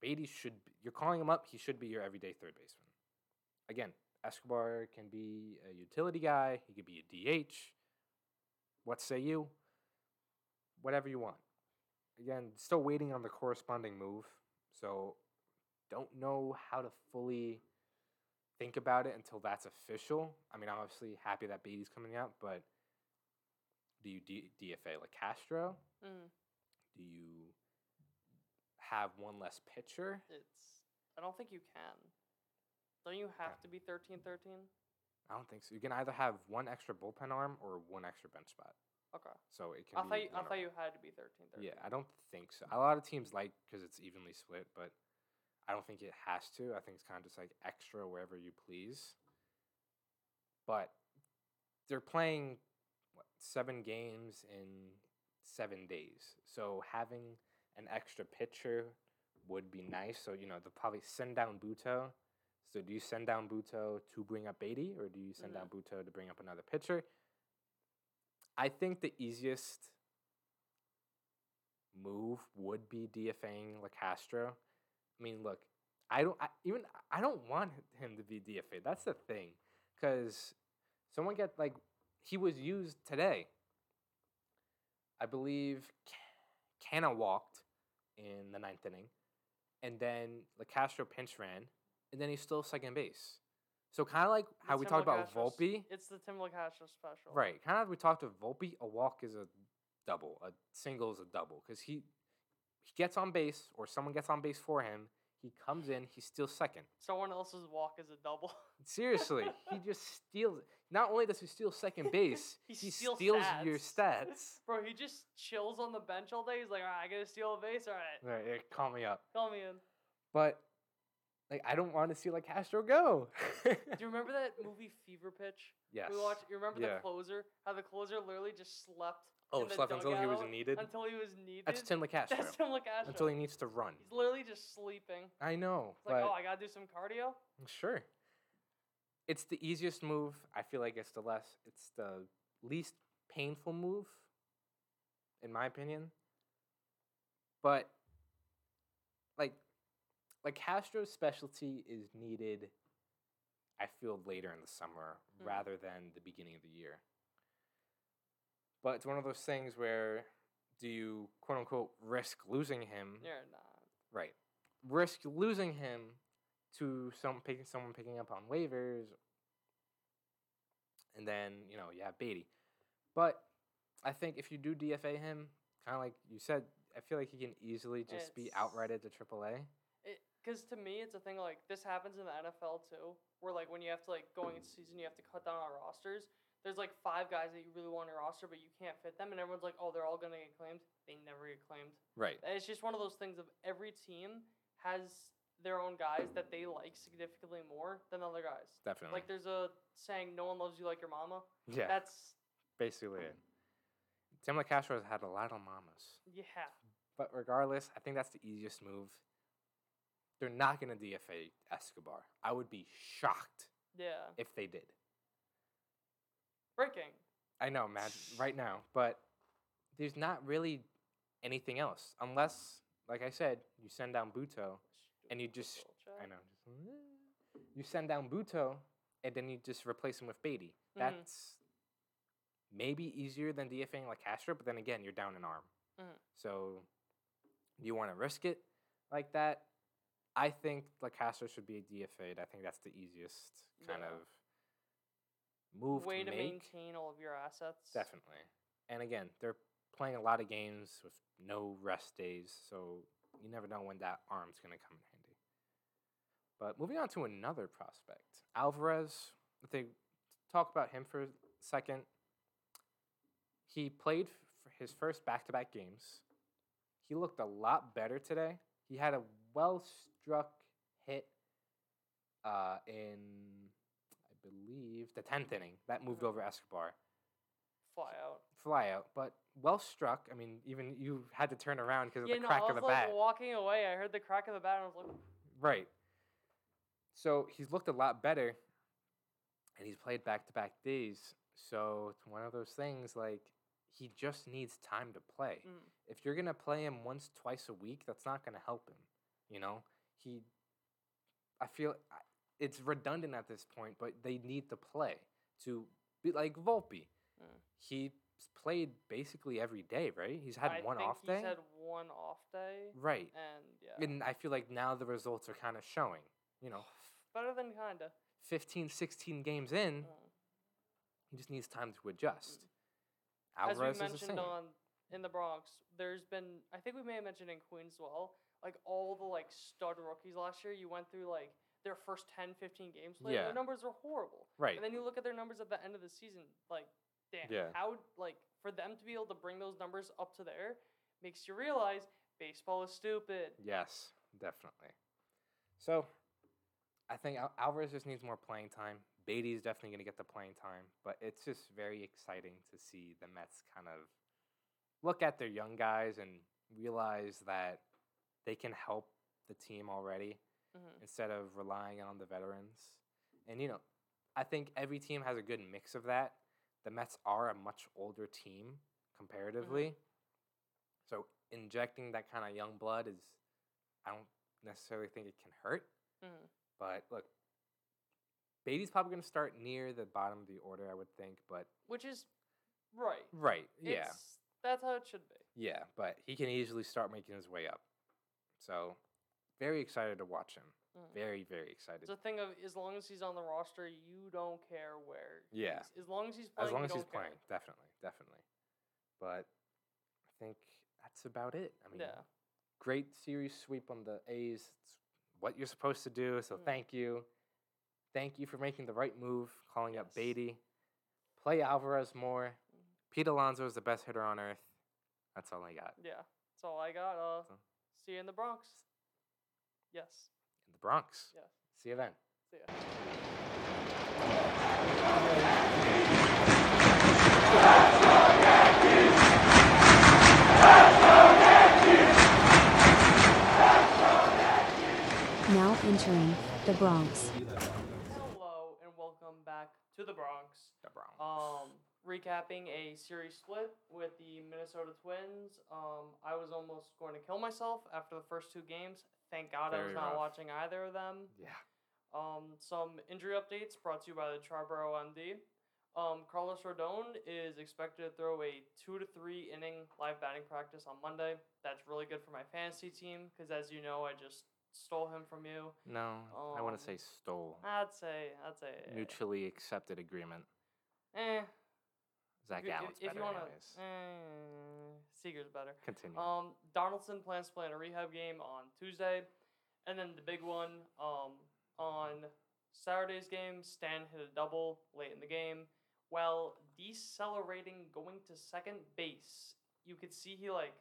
Baty should be, you're calling him up, he should be your everyday third baseman. Again, Escobar can be a utility guy, he could be a DH. What say you? Whatever you want. Again, still waiting on the corresponding move, so don't know how to fully think about it until that's official. I mean, I'm obviously happy that Baty's coming out, but do you D- DFA like Castro? Mhm. Do you have one less pitcher? it's I don't think you can. Don't you have Okay. to be 13 13? I don't think so. You can either have one extra bullpen arm or one extra bench spot. Okay. So it can I be. thought you, I thought you had to be 13 13. Yeah, I don't think so. A lot of teams like because it's evenly split, but I don't think it has to. I think it's kind of just like extra wherever you please. But they're playing what seven games in seven days, so having an extra pitcher would be nice. So you know they'll probably send down Butto. So do you send down Butto to bring up Baty, or do you send down mm-hmm. Butto to bring up another pitcher? I think the easiest move would be DFAing Locastro. I mean, look, I don't I, even I don't want him to be DFA. That's the thing, because someone get like he was used today. I believe Ca- Canha walked in the ninth inning, and then Locastro pinch ran, and then he's still second base. So kind of like The how we Tim talked about Volpe, It's the Tim Locastro special. Right. Kind of we talked to Volpe, a walk is a double, a single is a double because he he gets on base or someone gets on base for him. He comes in, he steals second. Someone else's walk is a double. [laughs] Seriously, he just steals. Not only does he steal second base, [laughs] He he, steals steals your stats. stats. [laughs] Bro, he just chills on the bench all day. He's like, all right, I gotta steal a base. All right, Right, yeah, call me up. call me in. But like, I don't want to see like Castro go. Do you remember that movie Fever Pitch? yes. We watched. You remember Yeah. the closer? How the closer literally just slept. Oh, in the slept until he was needed. Until he was needed. That's Tim Locastro. That's Tim Locastro. until he needs to run. He's literally just sleeping. I know, It's like, oh, I gotta do some cardio. Sure. It's the easiest move. I feel like it's the less it's the least painful move in my opinion. But like like Castro's specialty is needed I feel later in the summer Mm. rather than the beginning of the year. But it's one of those things where do you quote unquote risk losing him You're not. Right. Risk losing him to some picking someone picking up on waivers, and then you know you have Baty. But I think if you do DFA him, kind of like you said. I feel like he can easily just be outrighted to AAA. Because to me, it's a thing like this happens in the NFL too, where like when you have to like going into season, you have to cut down on rosters. There's like five guys that you really want on your roster, but you can't fit them, and everyone's like, "Oh, they're all gonna get claimed." They never get claimed. Right. And It's just one of those things of every team has their own guys that they like significantly more than other guys. Definitely. Like there's a saying, "No one loves you like your mama." yeah. That's basically it. Tim Castro has had a lot of mamas. yeah. But regardless, I think that's the easiest move. They're not going to DFA Escobar. I would be shocked Yeah. if they did. Breaking. I know, man, right now, but there's not really anything else unless, like I said, you send down Butto. And you just-. I know. Just, you send down Butto, and then you just replace him with Baty. Mhm. That's maybe easier than DFAing like Castro, but then again, you're down an arm. Mhm. So, do you want to risk it like that? I think Castro should be a DFA'd. I think that's the easiest kind Yeah. of move Way to to make. maintain all of your assets. Definitely. And again, they're playing a lot of games with no rest days, so you never know when that arm's going to come in handy. But moving on to another prospect, Alvarez. If they talk about him for a second, he played his first back-to-back games. He looked a lot better today. He had a well-struck hit uh, in, I believe, the tenth inning that moved Mhm. over Escobar Fly out. fly out, but well struck. I mean, even you had to turn around because of yeah, the no, crack I of was the like bat. walking away. I heard the crack of the bat, and I was like, Right. So he's looked a lot better, and he's played back to back days. So it's one of those things like he just needs time to play. mm, If you're gonna play him once, twice a week, that's not gonna help him. You know, he. I feel it's redundant at this point, but they need to play to be like Volpe. Mm. He's played basically every day, right? He's had I one off he's day. had one off day, Right. and yeah, And I feel like now the results are kind of showing. You know, [sighs] better than kinda. 15, 16 games in, Mm. he just needs time to adjust. As we Alvarez is the mentioned on in the Bronx, there's been I think we may have mentioned in Queens as well. Like all the like stud rookies last year, you went through like their first 10, 15 games played. Yeah. Their numbers were horrible. right. And then you look at their numbers at the end of the season, like, damn, Yeah. how like for them to be able to bring those numbers up to there makes you realize baseball is stupid. Yes, definitely. So, I think Al- Alvarez just needs more playing time. Baty's definitely going to get the playing time, but it's just very exciting to see the Mets kind of look at their young guys and realize that they can help the team already hmm instead of relying on the veterans. And you know, I think every team has a good mix of that. The Mets are a much older team comparatively. So injecting that kind of young blood is I don't necessarily think it can hurt, hmm but look Baty's probably going to start near the bottom of the order, I would think, but Which is right. right, yeah. It's, that's how it should be. Yeah, but he can easily start making his way up. So, very excited to watch him. Mhm. Very, very excited. The thing of as long as he's on the roster, you don't care where. Yeah. As long as he's playing. as long as he's care. playing, definitely, definitely. But I think that's about it. I mean, Yeah. great series sweep on the A's. It's what you're supposed to do. So Mm. thank you, thank you for making the right move, calling up Baty. Play Alvarez more. Mhm. Pete Alonso is the best hitter on earth. That's all I got. Yeah. That's all I got. Uh, So- see you in the Bronx. Yes. In the Bronx. Yes. See you then. See ya. Now entering the Bronx. Hello and welcome back to the Bronx. The Bronx. Um, recapping a series split with the Minnesota Twins. Um, I was almost going to kill myself after the first two games. Thank God I was Very not rough. watching either of them. yeah. Um, some injury updates brought to you by the Triboro MD. Um, Carlos Rodon is expected to throw a two to three inning live batting practice on Monday. That's really good for my fantasy team because, as you know, I just stole him from you. No, I want Um, to say stole. I'd say, I'd say, Mutually accepted agreement. eh, Zach if you, Allen's if, if better you wanna, anyways. eh, Seager's better. Continue. Um, Donaldson plans to play in a rehab game on Tuesday, and then the big one um, on Saturday's game. Stan hit a double late in the game while decelerating, going to second base. You could see he like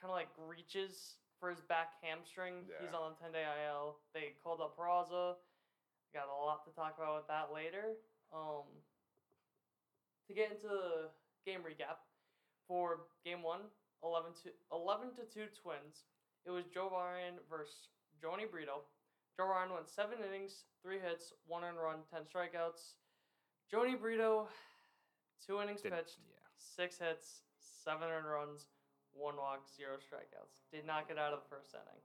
kind of like reaches for his back hamstring. He's on the 10 day IL. They called up Peraza. Got a lot to talk about with that later. Um, to get into the game recap for game one, 11 to 11 to 2 twins. It was Joe Ryan versus Jhony Brito. Joe Ryan went seven innings, three hits, one earned run, 10 strikeouts. Jhony Brito, two innings Didn't- pitched, yeah. six hits, seven earned runs, one walk, zero strikeouts. Did not get out of the first inning.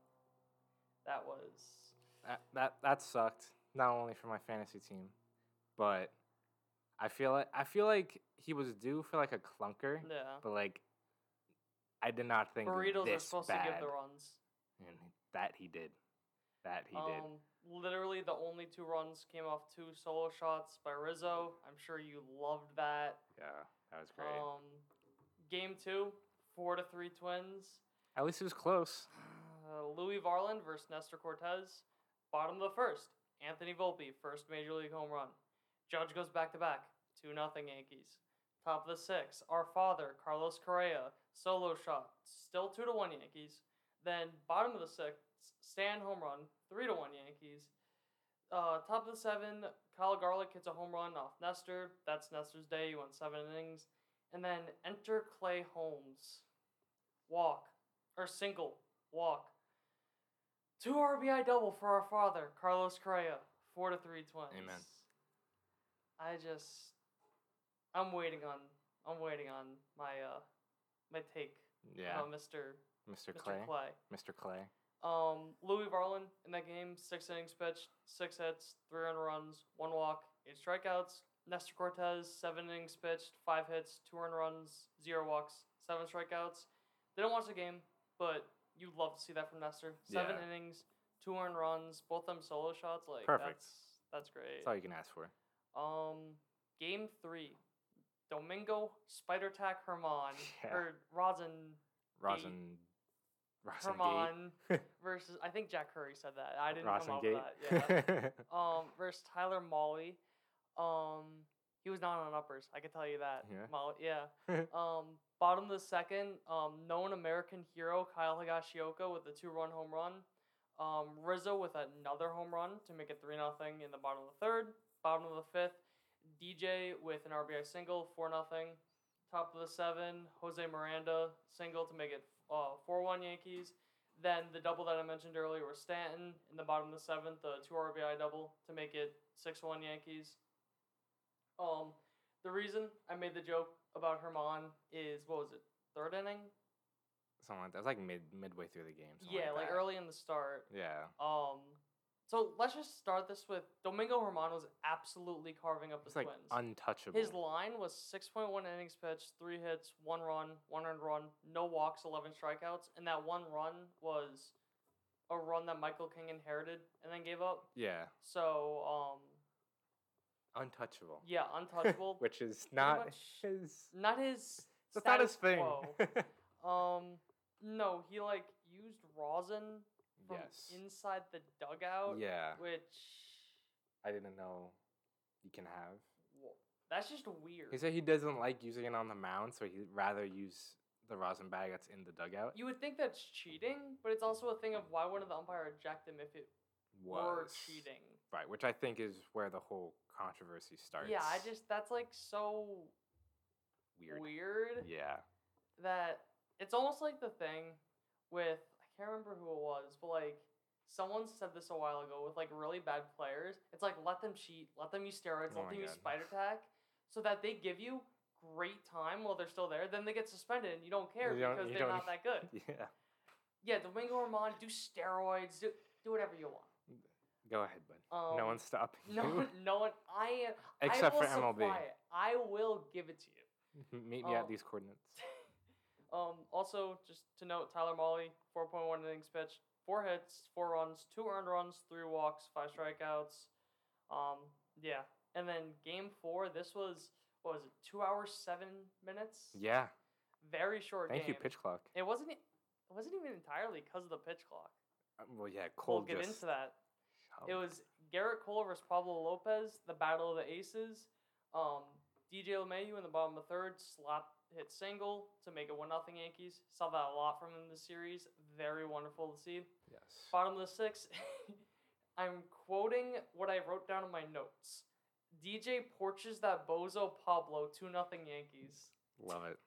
That was That, that that sucked. Not only for my fantasy team, but I feel like I feel like he was due for like a clunker, yeah. but like I did not think Burritos this are supposed bad, to give the runs. and that he did. That he did. Um, literally, the only two runs came off two solo shots by Rizzo. I'm sure you loved that. Yeah, that was great. Um, game two, four to three Twins. At least it was close. Uh, Louis Varland versus Nestor Cortes. Bottom of the first, Anthony Volpe, first major league home run. Judge goes back to back, two nothing Yankees. Top of the six, our father Carlos Correa, solo shot, still two to one Yankees. Then bottom of the sixth, Stan home run, three to one Yankees. Uh, top of the seven, Kyle Garlick hits a home run off Nestor. That's Nestor's day. He went seven innings. And then enter Clay Holmes. Walk or single walk. Two RBI double for our father, Carlos Correa. Four to three twins. Amen. I just, I'm waiting on, I'm waiting on my, uh, my take Yeah, about Mr. Mr. Mr. Clay. Clay. Mr. Clay. Um, Louis Varland in that game, six innings pitched, six hits, three earned runs, one walk, eight strikeouts. Nestor Cortes, seven innings pitched, five hits, two earned runs, zero walks, seven strikeouts. Didn't watch the game, but you'd love to see that from Nestor. Seven Yeah. innings, two earned runs, both them solo shots. Like Perfect. that's that's great. That's all you can ask for. Um, game three, Domingo Spider Tack Germán [laughs] Yeah. or Rosin Rosin. Germán [laughs] versus I think Jack Curry said that. I didn't Rosin come up Gate. with that. Yeah. [laughs] um, versus Tyler Mahle. Um, he was not on uppers. I can tell you that. Yeah? Molly, yeah. um, bottom of the second, um, known American hero Kyle Higashioka with a two-run home run. Um, Rizzo with another home run to make it three nothing in the bottom of the third. Bottom of the fifth, DJ with an RBI single, four nothing. Top of the seven, Jose Miranda single to make it uh, four one Yankees. Then the double that I mentioned earlier was Stanton in the bottom of the seventh, the two RBI double to make it six one Yankees. Um, the reason I made the joke about Germán is what was it, third inning? Something like that. It was like mid midway through the game. yeah, like that. early in the start. Yeah. Um, so let's just start this with Domingo Germán was absolutely carving up the It's like Twins. untouchable. His line was 6.1 innings pitched, three hits, one run, one earned run, no walks, 11 strikeouts. And that one run was a run that Michael King inherited and then gave up. yeah. So, um, Untouchable. yeah, untouchable. [laughs] Which is not much his. not his. That's not his thing. [laughs] Um, no, he like used rosin from yes. inside the dugout. yeah. Which I didn't know you can have. w- that's just weird. He said he doesn't like using it on the mound, so he'd rather use the rosin bag that's in the dugout. You would think that's cheating, but it's also a thing of why wouldn't the umpire eject him if it were Was cheating? right, which I think is where the whole controversy starts. Yeah, I just that's like so weird. weird Yeah. that it's almost like the thing with can't remember who it was, but like someone said this a while ago with like really bad players. It's like let them cheat, let them use steroids, Oh let them use God. spider tack, so that they give you great time while they're still there. Then they get suspended and you don't care You don't- because they're don't- that [laughs] good. Yeah. Yeah, Domingo Armand, do steroids, do do whatever you want. Go ahead, bud. Um, no one's stopping No, you. no one. I Except I will for MLB. it. I will give it to you. [laughs] Meet me Oh. at these coordinates. [laughs] Um, also, just to note, Tyler Mahle, 4.1 innings pitched, four hits, four runs, two earned runs, three walks, five strikeouts. Um, yeah. And then game four, this was what was it, two hours seven minutes? Yeah. Very short Thank game. you, pitch clock. It wasn't. It wasn't even entirely because of the pitch clock. Uh, Well, yeah, Cole we'll get just. into that. It was Gerrit Cole versus Pablo Lopez, the battle of the aces. Um, DJ LeMahieu in the bottom of the third slap hit single to make it one nothing Yankees. Saw that a lot from him in the series. Very wonderful to see. Yes. Bottom of the sixth. [laughs] I'm quoting what I wrote down in my notes. DJ porches that bozo Pablo two nothing Yankees. Love it.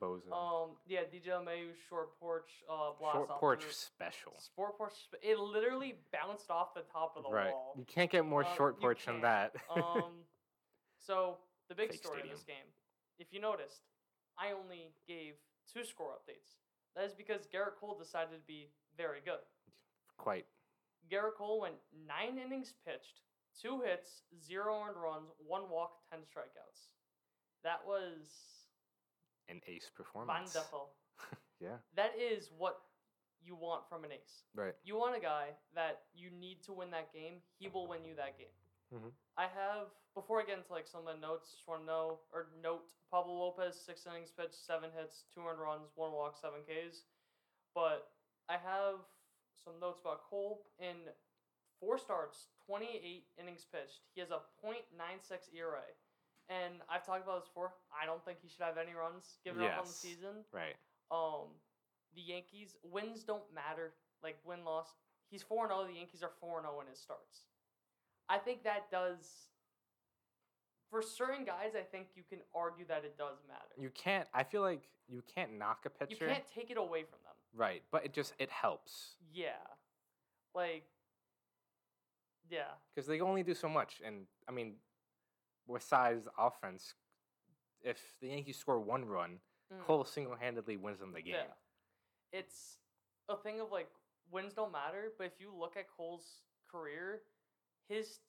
Bozo. Um, yeah, DJ LeMahieu short porch uh blast Short porch special. Sport porch. sp- It literally bounced off the top of the Right. wall. You can't get more Uh, short porch than that. [laughs] um, so the big Fake story of this game, if you noticed, I only gave two score updates. That is because Gerrit Cole decided to be very good. Quite. Gerrit Cole went nine innings pitched, two hits, zero earned runs, one walk, ten strikeouts. That was An ace performance. wonderful. [laughs] Yeah. That is what you want from an ace. Right. You want a guy that you need to win that game. He will win you that game. Mhm. I have before I get into like some of the notes, just want to know or note Pablo Lopez six innings pitched, seven hits, two earned runs, one walk, seven Ks. But I have some notes about Cole in four starts, twenty eight innings pitched. He has a .96 ERA, and I've talked about this before. I don't think he should have any runs given up on the Yes. season Right. um the Yankees wins don't matter like win loss he's 4 and 0 the Yankees are 4 and 0 in his starts I think that does for certain guys I think you can argue that it does matter You can't. I feel like you can't knock a pitcher. you can't take it away from them Right. But it just it helps yeah like yeah because they only do so much. And I mean, besides offense, if the Yankees score one run, Mm. Cole single handedly wins them the game. Yeah. It's a thing of like wins don't matter, but if you look at Cole's career, his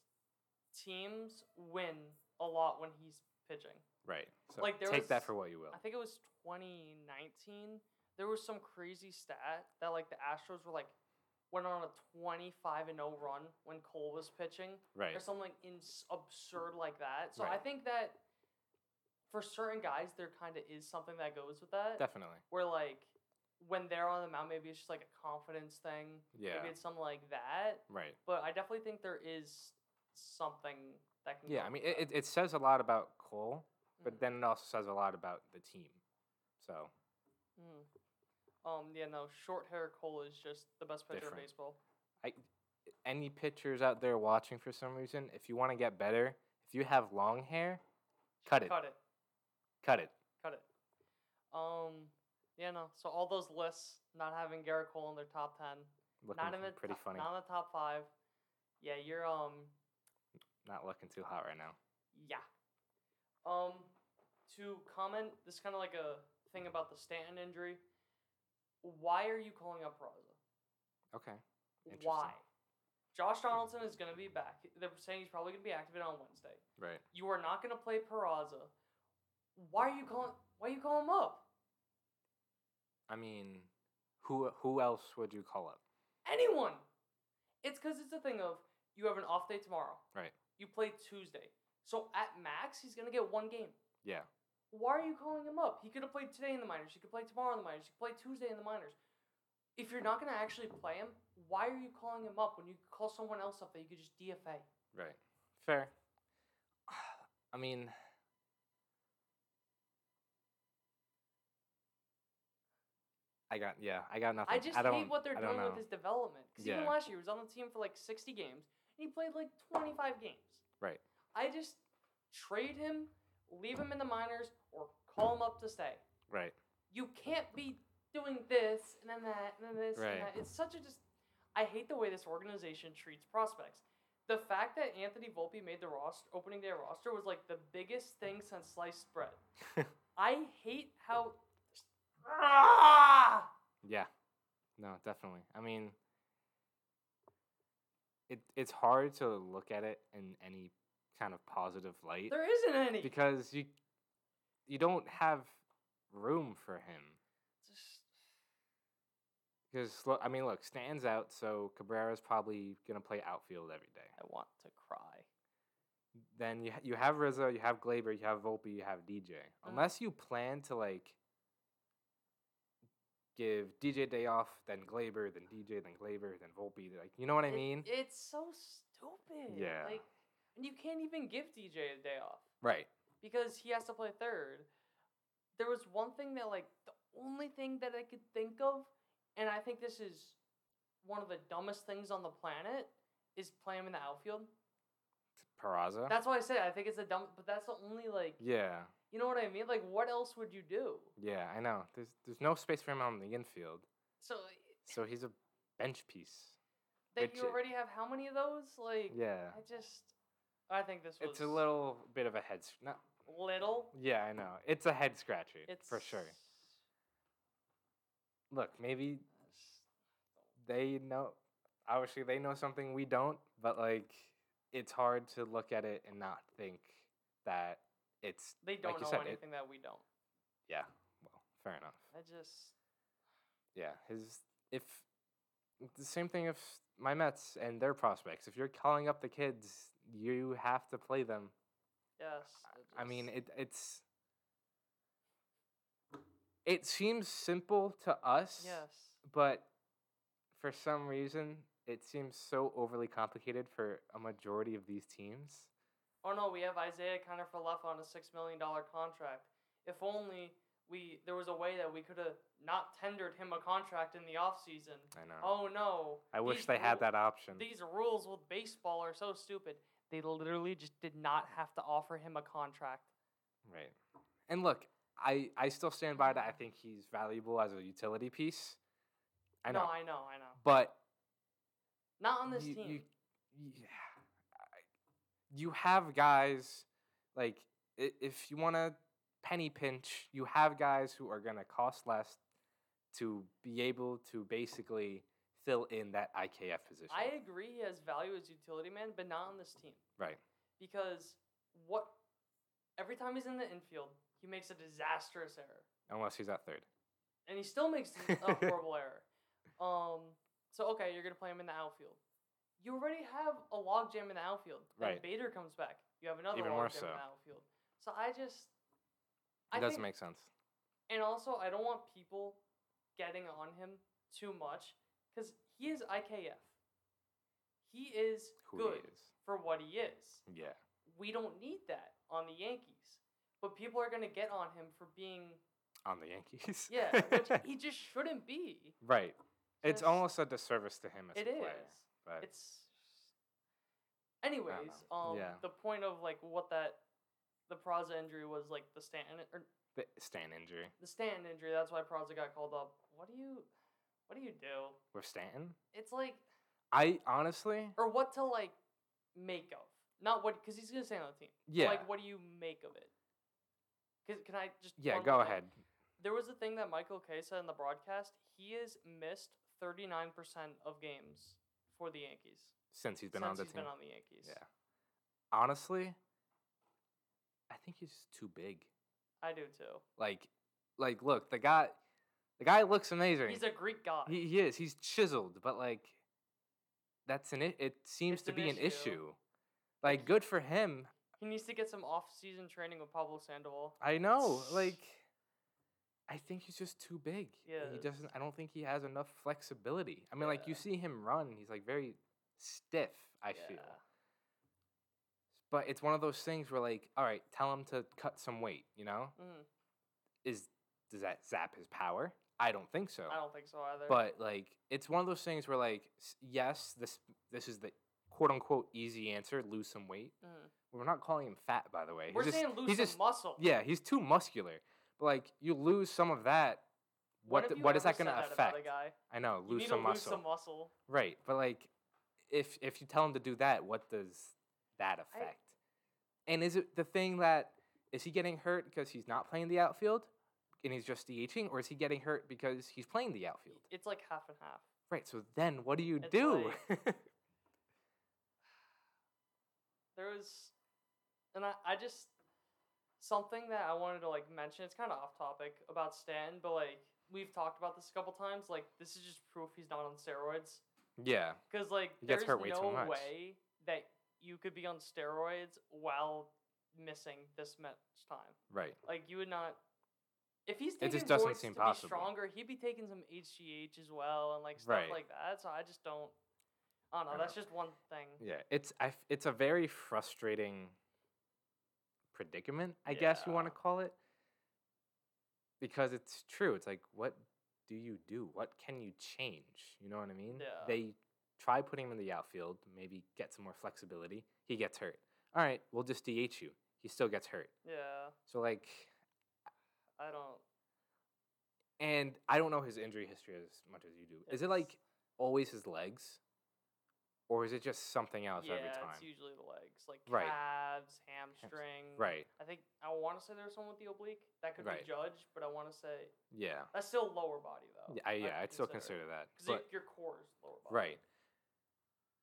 teams win a lot when he's pitching. Right. So Like, there take that for what you will. I think it was 2019. There was some crazy stat that like the Astros were like went on a 25 and 0 run when Cole was pitching Right. or something ins- absurd like that. So I think that for certain guys there kind of is something that goes with that Definitely. where like when they're on the mound, maybe it's just like a confidence thing. Yeah. Maybe it's something like that. Right. But I definitely think there is something that can. Yeah. I mean, it, it, says a lot about Cole, but Mhm. then it also says a lot about the team. So Mm. Um. Yeah. No. Short hair Cole is just the best pitcher Different. in baseball. I. any pitchers out there watching for some reason, if you want to get better, if you have long hair, cut it. Cut it. Cut it. Cut it. Um. Yeah. No. So all those lists not having Gerrit Cole in their top ten, Looking not in the pretty top, funny. not in the top five. Yeah. You're um. Not looking too hot right now. Yeah. Um, to comment, this is kind of like a thing about the Stanton injury. Why are you calling up Raza? Okay. Why? Josh Donaldson is going to be back. They're saying he's probably going to be activated on Wednesday. Right. You are not going to play Peraza. Why are you calling? Why are you calling him up? I mean, who who else would you call up? Anyone? It's because it's a thing of you have an off day tomorrow. Right. You play Tuesday, so at max he's going to get one game. Yeah. Why are you calling him up? He could have played today in the minors. He could play tomorrow in the minors. He could play Tuesday in the minors. If you're not going to actually play him, why are you calling him up when you call someone else up that you could just DFA? Right. Fair. [sighs] I mean, I got yeah, I got nothing. I just don't, hate what they're I doing with his development. Because even last year, he was on the team for like 60 games, and he played like 25 games. Right. I just trade him, leave him in the minors, or call him up to stay. Right. You can't be doing this and then that and then this Right. and that. It's such a just. I hate the way this organization treats prospects. The fact that Anthony Volpe made the roster opening day roster was like the biggest thing since sliced bread. [laughs] I hate how. Ah! Yeah. No, definitely. I mean, it it's hard to look at it in any kind of positive light There isn't any. because you you don't have room for him. Just- Because look, I mean, look, stands out. So Cabrera's probably gonna play outfield every day. I want to cry. then you you have Rizzo, you have Gleyber, you have Volpe, you have DJ. Uh-huh. Unless you plan to like give DJ day off, then Gleyber, then DJ, then Gleyber, then Volpe, like you know what I It- mean? It's so stupid. Yeah. Like, and you can't even give DJ a day off right. because he has to play third. There was one thing that, like, the only thing that I could think of, and I think this is one of the dumbest things on the planet, is play him in the outfield. Peraza. That's why I said I think it's a dumb, but that's the only like, yeah. You know what I mean? Like, what else would you do? Yeah, I know. There's there's no space for him on the infield. So So he's a bench piece. that you already have how many of those? Like, Yeah. I just, I think this was It's a little bit of a head not little. Yeah, I know. It's a head scratcher It's for sure. Look, maybe they know obviously they know something we don't, but like it's hard to look at it and not think that it's They don't like know said, it- anything that we don't. yeah, well, fair enough. I just Yeah, his if the same thing if my Mets and their prospects. If you're calling up the kids, you have to play them. yes. I mean, it it's it seems simple to us, yes. but for some reason it seems so overly complicated for a majority of these teams. Oh no, we have Isaiah Kenifer left on a six million dollar contract. If only we there was a way that we could have not tendered him a contract in the off season. I know. Oh no. I wish these they had that option. These rules with baseball are so stupid. They literally just did not have to offer him a contract. Right. And look, I I still stand by that. I think he's valuable as a utility piece. I know. No, I know, I know. but Not on this you, team. You, yeah, you have guys like if you want to penny pinch, you have guys who are going to cost less to be able to basically fill in that IKF position. I agree he has value as utility man, but not on this team. right. Because what every time he's in the infield, he makes a disastrous error. Unless he's at third. and he still makes [laughs] a horrible error. Um, so okay, you're gonna play him in the outfield. You already have a logjam in the outfield. Right. Bader comes back. You have another Even more logjam so. in the outfield. So I just, It I doesn't think, make sense. and also I don't want people getting on him too much because he is IKF. He is Who good he is. for what he is. Yeah. We don't need that on the Yankees, but people are gonna get on him for being On the Yankees. [laughs] yeah, which he just shouldn't be. right. It's almost a disservice to him as It a is. But It's. Anyways, um, Yeah. the point of like what that, the Peraza injury was like the Stanton or the Stan injury. the Stanton injury. That's why Peraza got called up. What do you, what do you do? With Stanton? It's like I honestly or what to like make of, not what because he's gonna stay on the team. Yeah. Like what do you make of it? Cause can I just Yeah, go ahead. There was a thing that Michael Kay said in the broadcast. He has missed thirty nine percent of games for the Yankees Since he's been since on the he's team. been on the Yankees. Yeah. Honestly, I think he's just too big. I do too. Like, like, look, the guy, the guy looks amazing. He's a Greek god. he, he is. He's chiseled, but like, that's an it. It seems It's to an be an issue. issue. Like, good for him. He needs to get some off-season training with Pablo Sandoval. I know. Like, I think he's just too big. He He doesn't. I don't think he has enough flexibility. I mean, like you see him run, he's like very stiff. I feel. Yeah. But it's one of those things where, like, all right, tell him to cut some weight. You know, Mhm. is does that zap his power? I don't think so. I don't think so either. But like, it's one of those things where, like, yes, this this is the quote unquote easy answer: lose some weight. Mhm. We're not calling him fat, by the way. He's we're just- saying lose he's some just, muscle. Yeah, he's too muscular. But like, you lose some of that. What th- what is that going to said that about affect? I know, lose some to lose muscle. some muscle. Right, but like, if if you tell him to do that, what does that affect? and is it the thing that is he getting hurt because he's not playing the outfield and he's just DHing, or is he getting hurt because he's playing the outfield? It's like half and half. Right. So then, what do you It's do? [laughs] [sighs] There was, and I, I just something that I wanted to like mention. It's kind of off topic about Stan, but like we've talked about this a couple times. Like this is just proof he's not on steroids. yeah. Because like He there's way no way that you could be on steroids while missing this much time. Right. Like you would not. If he's It taking just doesn't seem to possible. be stronger, he'd be taking some HGH as well and like stuff Right. like that. So I just don't. I don't know. I That's know. just one thing. Yeah. It's I. f- It's a very frustrating predicament, I guess you want to call it. Because it's true. It's like, what do you do? What can you change? You know what I mean? Yeah. They try putting him in the outfield, maybe get some more flexibility. He gets hurt. All right, we'll just DH you. He still gets hurt. Yeah, So like, I don't. and I don't know his injury history as much as you do. Is it like always his legs, or is it just something else yeah, every time? it's usually the legs, like Right. calves, hamstring. Right. I think I want to say there's one with the oblique. That could Right. be judged, but I want to say Yeah. that's still lower body though. Yeah, I, yeah, I'd still consider that. because your core is lower body. right.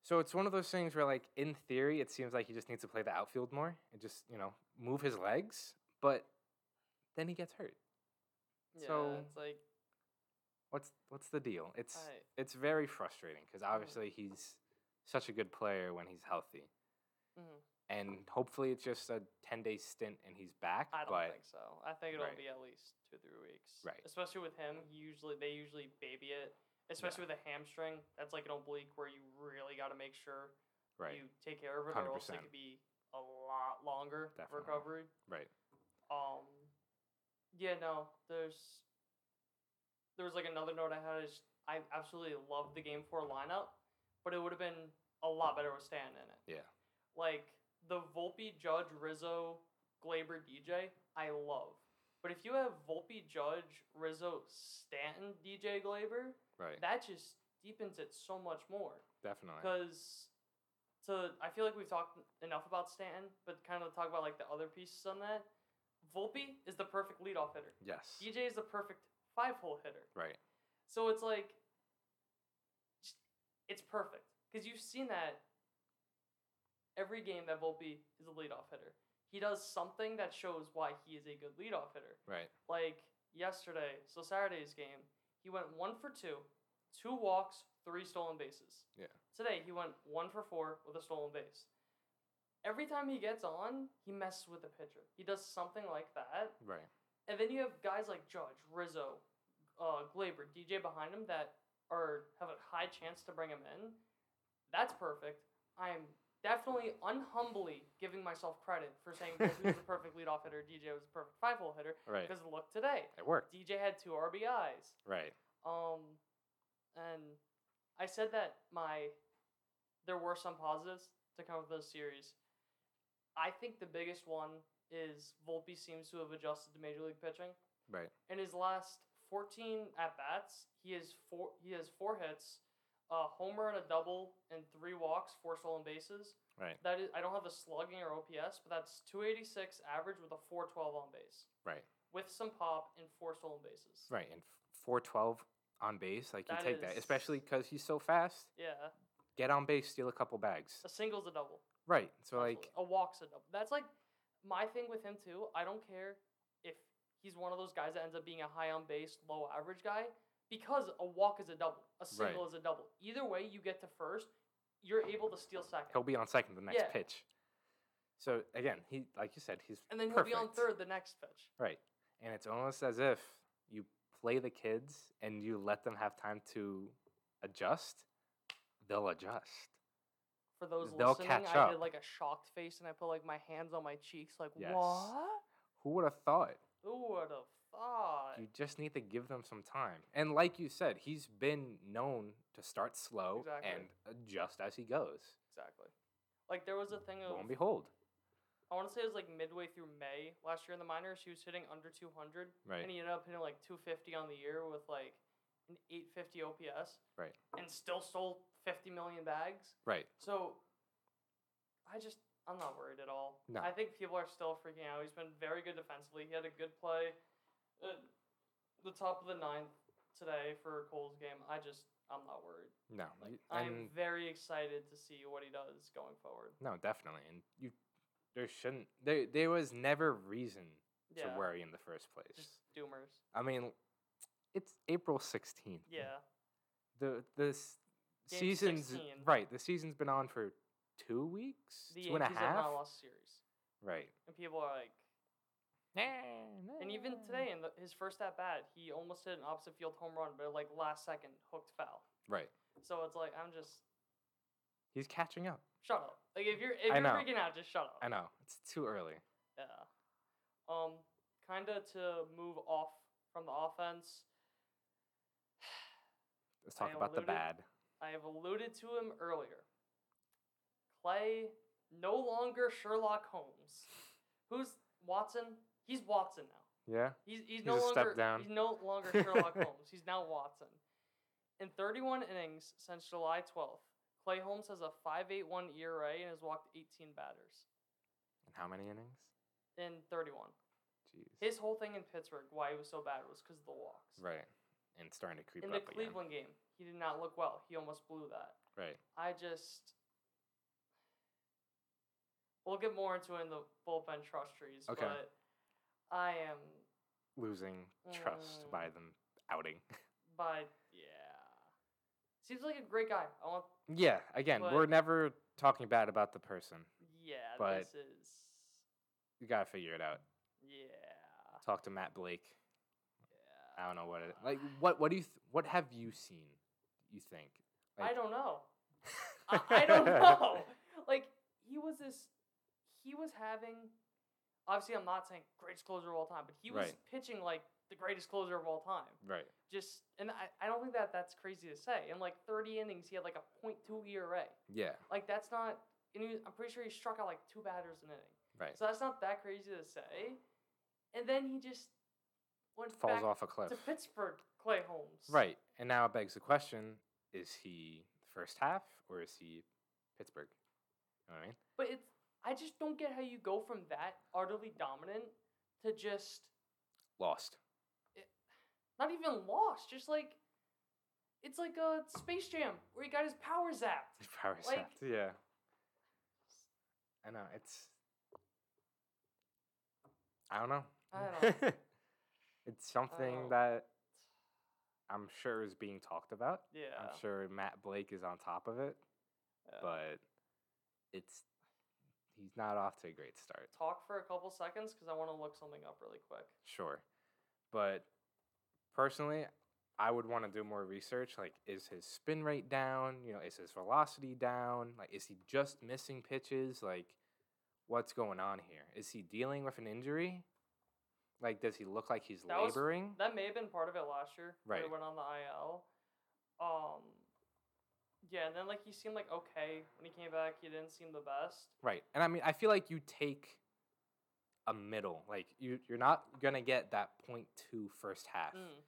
So it's one of those things where, like, in theory, it seems like he just needs to play the outfield more and just, you know, move his legs. But then he gets hurt. Yeah, So- it's like What's what's the deal? It's I, it's very frustrating because obviously he's such a good player when he's healthy, mhm. and hopefully it's just a ten day stint and he's back. I don't but think so. I think it'll Right. be at least two three weeks. Right. Especially with him, usually they usually baby it. Especially with a hamstring, that's like an oblique where you really got to make sure right, you take care of it, or else it could be a lot longer Definitely. recovery. right, Um, yeah, no, there's there was like another note I had is I absolutely loved the game four lineup, but it would have been a lot better with Stan in it. yeah, Like the Volpe, Judge, Rizzo, Gleyber, DJ, I love. But if you have Volpe, Judge, Rizzo, Stanton, DJ, Gleyber, right, that just deepens it so much more. definitely, Because to I feel like we've talked enough about Stanton, but kind of talk about like the other pieces on that. Volpe is the perfect leadoff hitter. yes, DJ is the perfect five hole hitter. right, So it's like it's perfect. Because you've seen that every game that Volpe is a leadoff hitter. He does something that shows why he is a good leadoff hitter. right, Like yesterday, so Saturday's game, he went one for two, two walks, three stolen bases. Yeah. Today he went one for four with a stolen base. Every time he gets on, he messes with the pitcher. He does something like that. right, And then you have guys like Judge, Rizzo, uh, Gleyber, DJ behind him that are have a high chance to bring him in. That's perfect. I'm definitely unhumbly giving myself credit for saying Volpe was a [laughs] perfect leadoff hitter, DJ was a perfect five hole hitter. right. Because look today, It worked, DJ had two RBIs. right, Um, and I said that my there were some positives to come with this series. I think the biggest one is Volpe seems to have adjusted to major league pitching. right, In his last 14 at bats, he has four he has four hits, a homer and a double, and three walks, four stolen bases. right, That is I don't have the slugging or OPS, but that's 286 average with a 412 on base, right, with some pop and four stolen bases. right, and four twelve on base, like you That take that, is- especially because he's so fast. Yeah, Get on base, steal a couple bags. a single's a double. Right. So like, a walk's a double. That's like my thing with him too. I don't care if he's one of those guys that ends up being a high on base, low average guy, because a walk is a double, a single is a double. Either way, you get to first, you're able to steal second, he'll be on second the next Yeah. pitch. So again, he like you said, he's and then he'll be on third the next pitch. Right. And it's almost as if you play the kids and you let them have time to adjust, they'll adjust. For those They'll listening, catch I did like a shocked face and I put like my hands on my cheeks, like Yes. what? Who would have thought? Who would have thought? You just need to give them some time. And like you said, he's been known to start slow Exactly. and adjust as he goes. Exactly. Like there was a thing Lo of and behold. I want to say it was like midway through May last year in the minors. He was hitting under 200, Right. and he ended up hitting like 250 on the year with like an 850 OPS, Right. and still stole 50 million bags. Right. So I just I'm not worried at all. No. I think people are still freaking out. He's been very good defensively. He had a good play at the top of the ninth today for Cole's game. I just I'm not worried. No. Like I'm very excited to see what he does going forward. no, definitely. And you there shouldn't there there was never reason Yeah. to worry in the first place. Just doomers. I mean, it's April 16th. Yeah. The the Game season's 16. right, the season's been on for two weeks, The two and a have half. not lost series, Right. and people are like, and even today in the, his first at bat, he almost hit an opposite field home run, but like last second hooked foul. Right. So it's like I'm just He's catching up. shut up. Like if you're if you're freaking out, just shut up. I know it's too early. Yeah. Um, kind of to move off from the offense. Let's talk about the bad. I have alluded to him earlier. Clay, no longer Sherlock Holmes. Who's Watson? He's Watson now. Yeah. He's he's, He's no longer he's no longer Sherlock Holmes. He's now Watson. In 31 innings since July 12th, Clay Holmes has a 5.81 ERA and has walked 18 batters And how many innings? in 31. Jeez. His whole thing in Pittsburgh, why he was so bad, was because of the walks. right. And starting to creep In up In the again. Cleveland game, he did not look well. He almost blew that. Right. I just. We'll get more into it in the bullpen trust trees, Okay. but I am Losing trust Mm. by them outing. [laughs] But yeah, seems like a great guy. I want. yeah. Again, we're never talking bad about the person. Yeah, But- this is. You gotta figure it out. Yeah. Talk to Matt Blake. Yeah. I don't know what it like. What what do you th- what have you seen? You think? I don't know. [laughs] I, I don't know. Like he was this. He was having. Obviously, I'm not saying greatest closer of all time, but he was Right. pitching like the greatest closer of all time. Right. Just and I, I don't think that that's crazy to say. In like 30 innings, he had like a .2 ERA. Yeah. Like that's not. And he, I'm pretty sure he struck out like two batters an inning. Right. So that's not that crazy to say. And then he just went Falls off a cliff. to Pittsburgh. Clay Holmes. Right. And now it begs the question: Is he first half or is he Pittsburgh? You know what I mean? But it's I just don't get how you go from that utterly dominant to just Lost. not even lost. Just like it's like a Space Jam where he got his power zapped. [laughs] Power Like- sapped. Yeah. I know. It's. I don't know. I don't [laughs] know. it's something know. that I'm sure is being talked about. Yeah. I'm sure Matt Blake is on top of it, yeah. but it's he's not off to a great start. Talk for a couple seconds because I want to look something up really quick. Sure. But personally, I would want to do more research. Like, is his spin rate down? You know, is his velocity down? Like, is he just missing pitches? Like, what's going on here? Is he dealing with an injury? Like, does he look like he's That was- laboring? That may have been part of it last year. when Right. He went on the IL. Um. Yeah, and then like he seemed like okay when he came back. He didn't seem the best. Right. And I mean, I feel like you take a middle. Like, you, you're not going to get that point two first half. Mm.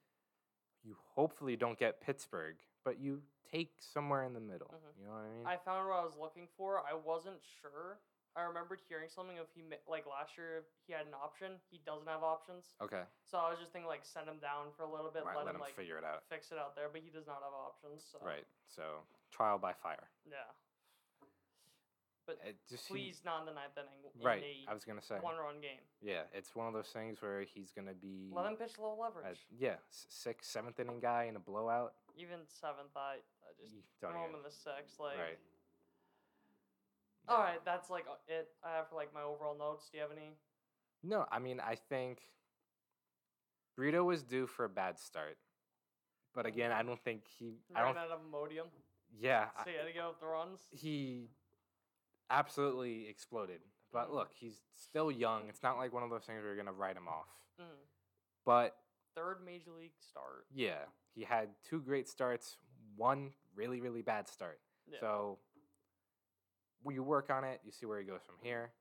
You hopefully don't get Pittsburgh, but you take somewhere in the middle. Mhm. You know what I mean? I found what I was looking for. I wasn't sure. I remembered hearing something of he like last year he had an option. He doesn't have options. okay. So I was just thinking like send him down for a little bit, Right, let, let him him like figure it out. fix it out there. But he does not have options. So. Right. So trial by fire. Yeah. But It just please not in the ninth inning. In right. A I was gonna say. one run game. Yeah, it's one of those things where he's gonna be. Let him pitch low a- leverage. yeah, s- sixth, seventh inning guy in a blowout. Even seventh, I, I just You throw don't him even. in the sixth. Like, Right. all right, that's like uh, it. I have for like my overall notes. Do you have any? No, I mean I think Brito was due for a bad start, but again, I don't think he. I Ran don't. out of Imodium, Yeah, I- so he had to go with the runs. he absolutely exploded. But Mhm. look, he's still young. It's not like one of those things where you're gonna write him off. Mm. But Third major league start. yeah, he had two great starts, one really really bad start. Yeah. So you work on it, you see where he goes from here.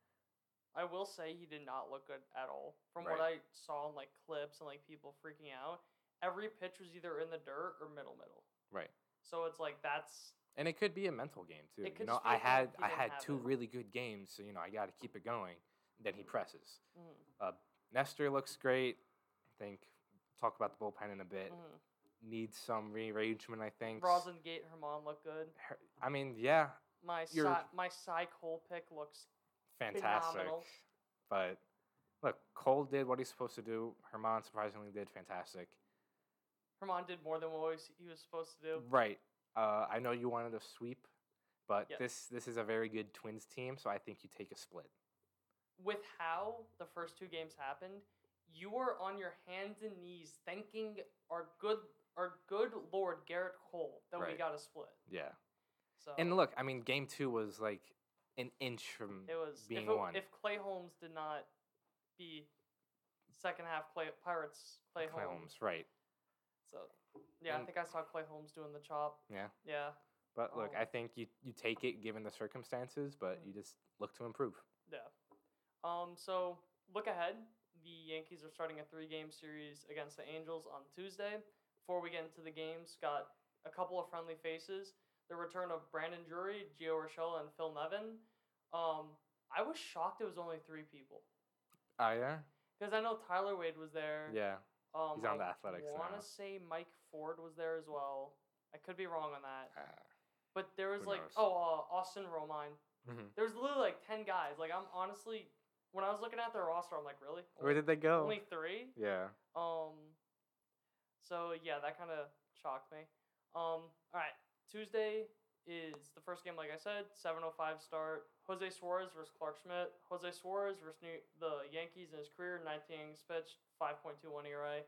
I will say he did not look good at all. From what I saw in like clips and like people freaking out, every pitch was either in the dirt or middle middle. Right. So it's like that's And it could be a mental game too. You know, I had I had two it. really good games, so you know I got to keep it going. Then he presses. mm, Uh, Nestor looks great. I think talk about the bullpen in a bit. mm. Needs some rearrangement, I think. Rosin Gate Germán look good. Her- I mean, yeah, My You're- my Cy Cole pick looks fantastic. Phenomenal. But look, Cole did what he's supposed to do. Germán surprisingly did fantastic. Germán did more than what he was- supposed to do. Right. Uh, I know you wanted a sweep But Yes. this this is a very good Twins team, so I think you take a split. With how the first two games happened, you were on your hands and knees thanking our good our good Lord Gerrit Cole that we got a split. Yeah. So And look, I mean, game two was like an inch from it was being if, it, won. if Clay Holmes did not be second half Clay Pirates Clay, Clay Holmes. Holmes, right? So yeah, I think I saw Clay Holmes doing the chop. Yeah. Yeah. But look, Um, I think you you take it given the circumstances, but you just look to improve. Yeah. Um, so look ahead. The Yankees are starting a three game series against the Angels on Tuesday. Before we get into the games, got a couple of friendly faces. The return of Brandon Drury, Gio Urshela, and Phil Nevin. Um, I was shocked it was only three people. Oh yeah, Because I know Tyler Wade was there. yeah. Um, He's on the I Athletics now. want to say Mike Ford was there as well. I could be wrong on that. Uh, But there was Who like, knows? oh, uh, Austin Romine. mhm. There was literally like 10 guys. Like, I'm honestly, when I was looking at their roster, I'm like, really? Where did they go? Only three? yeah. Um, so yeah, that kind of shocked me. Um, all right, Tuesday is the first game, like I said, 7:05 start. Jose Suarez versus Clarke Schmidt. Jose Suarez versus New, the Yankees in his career, 19 innings pitched, 5.21 ERA.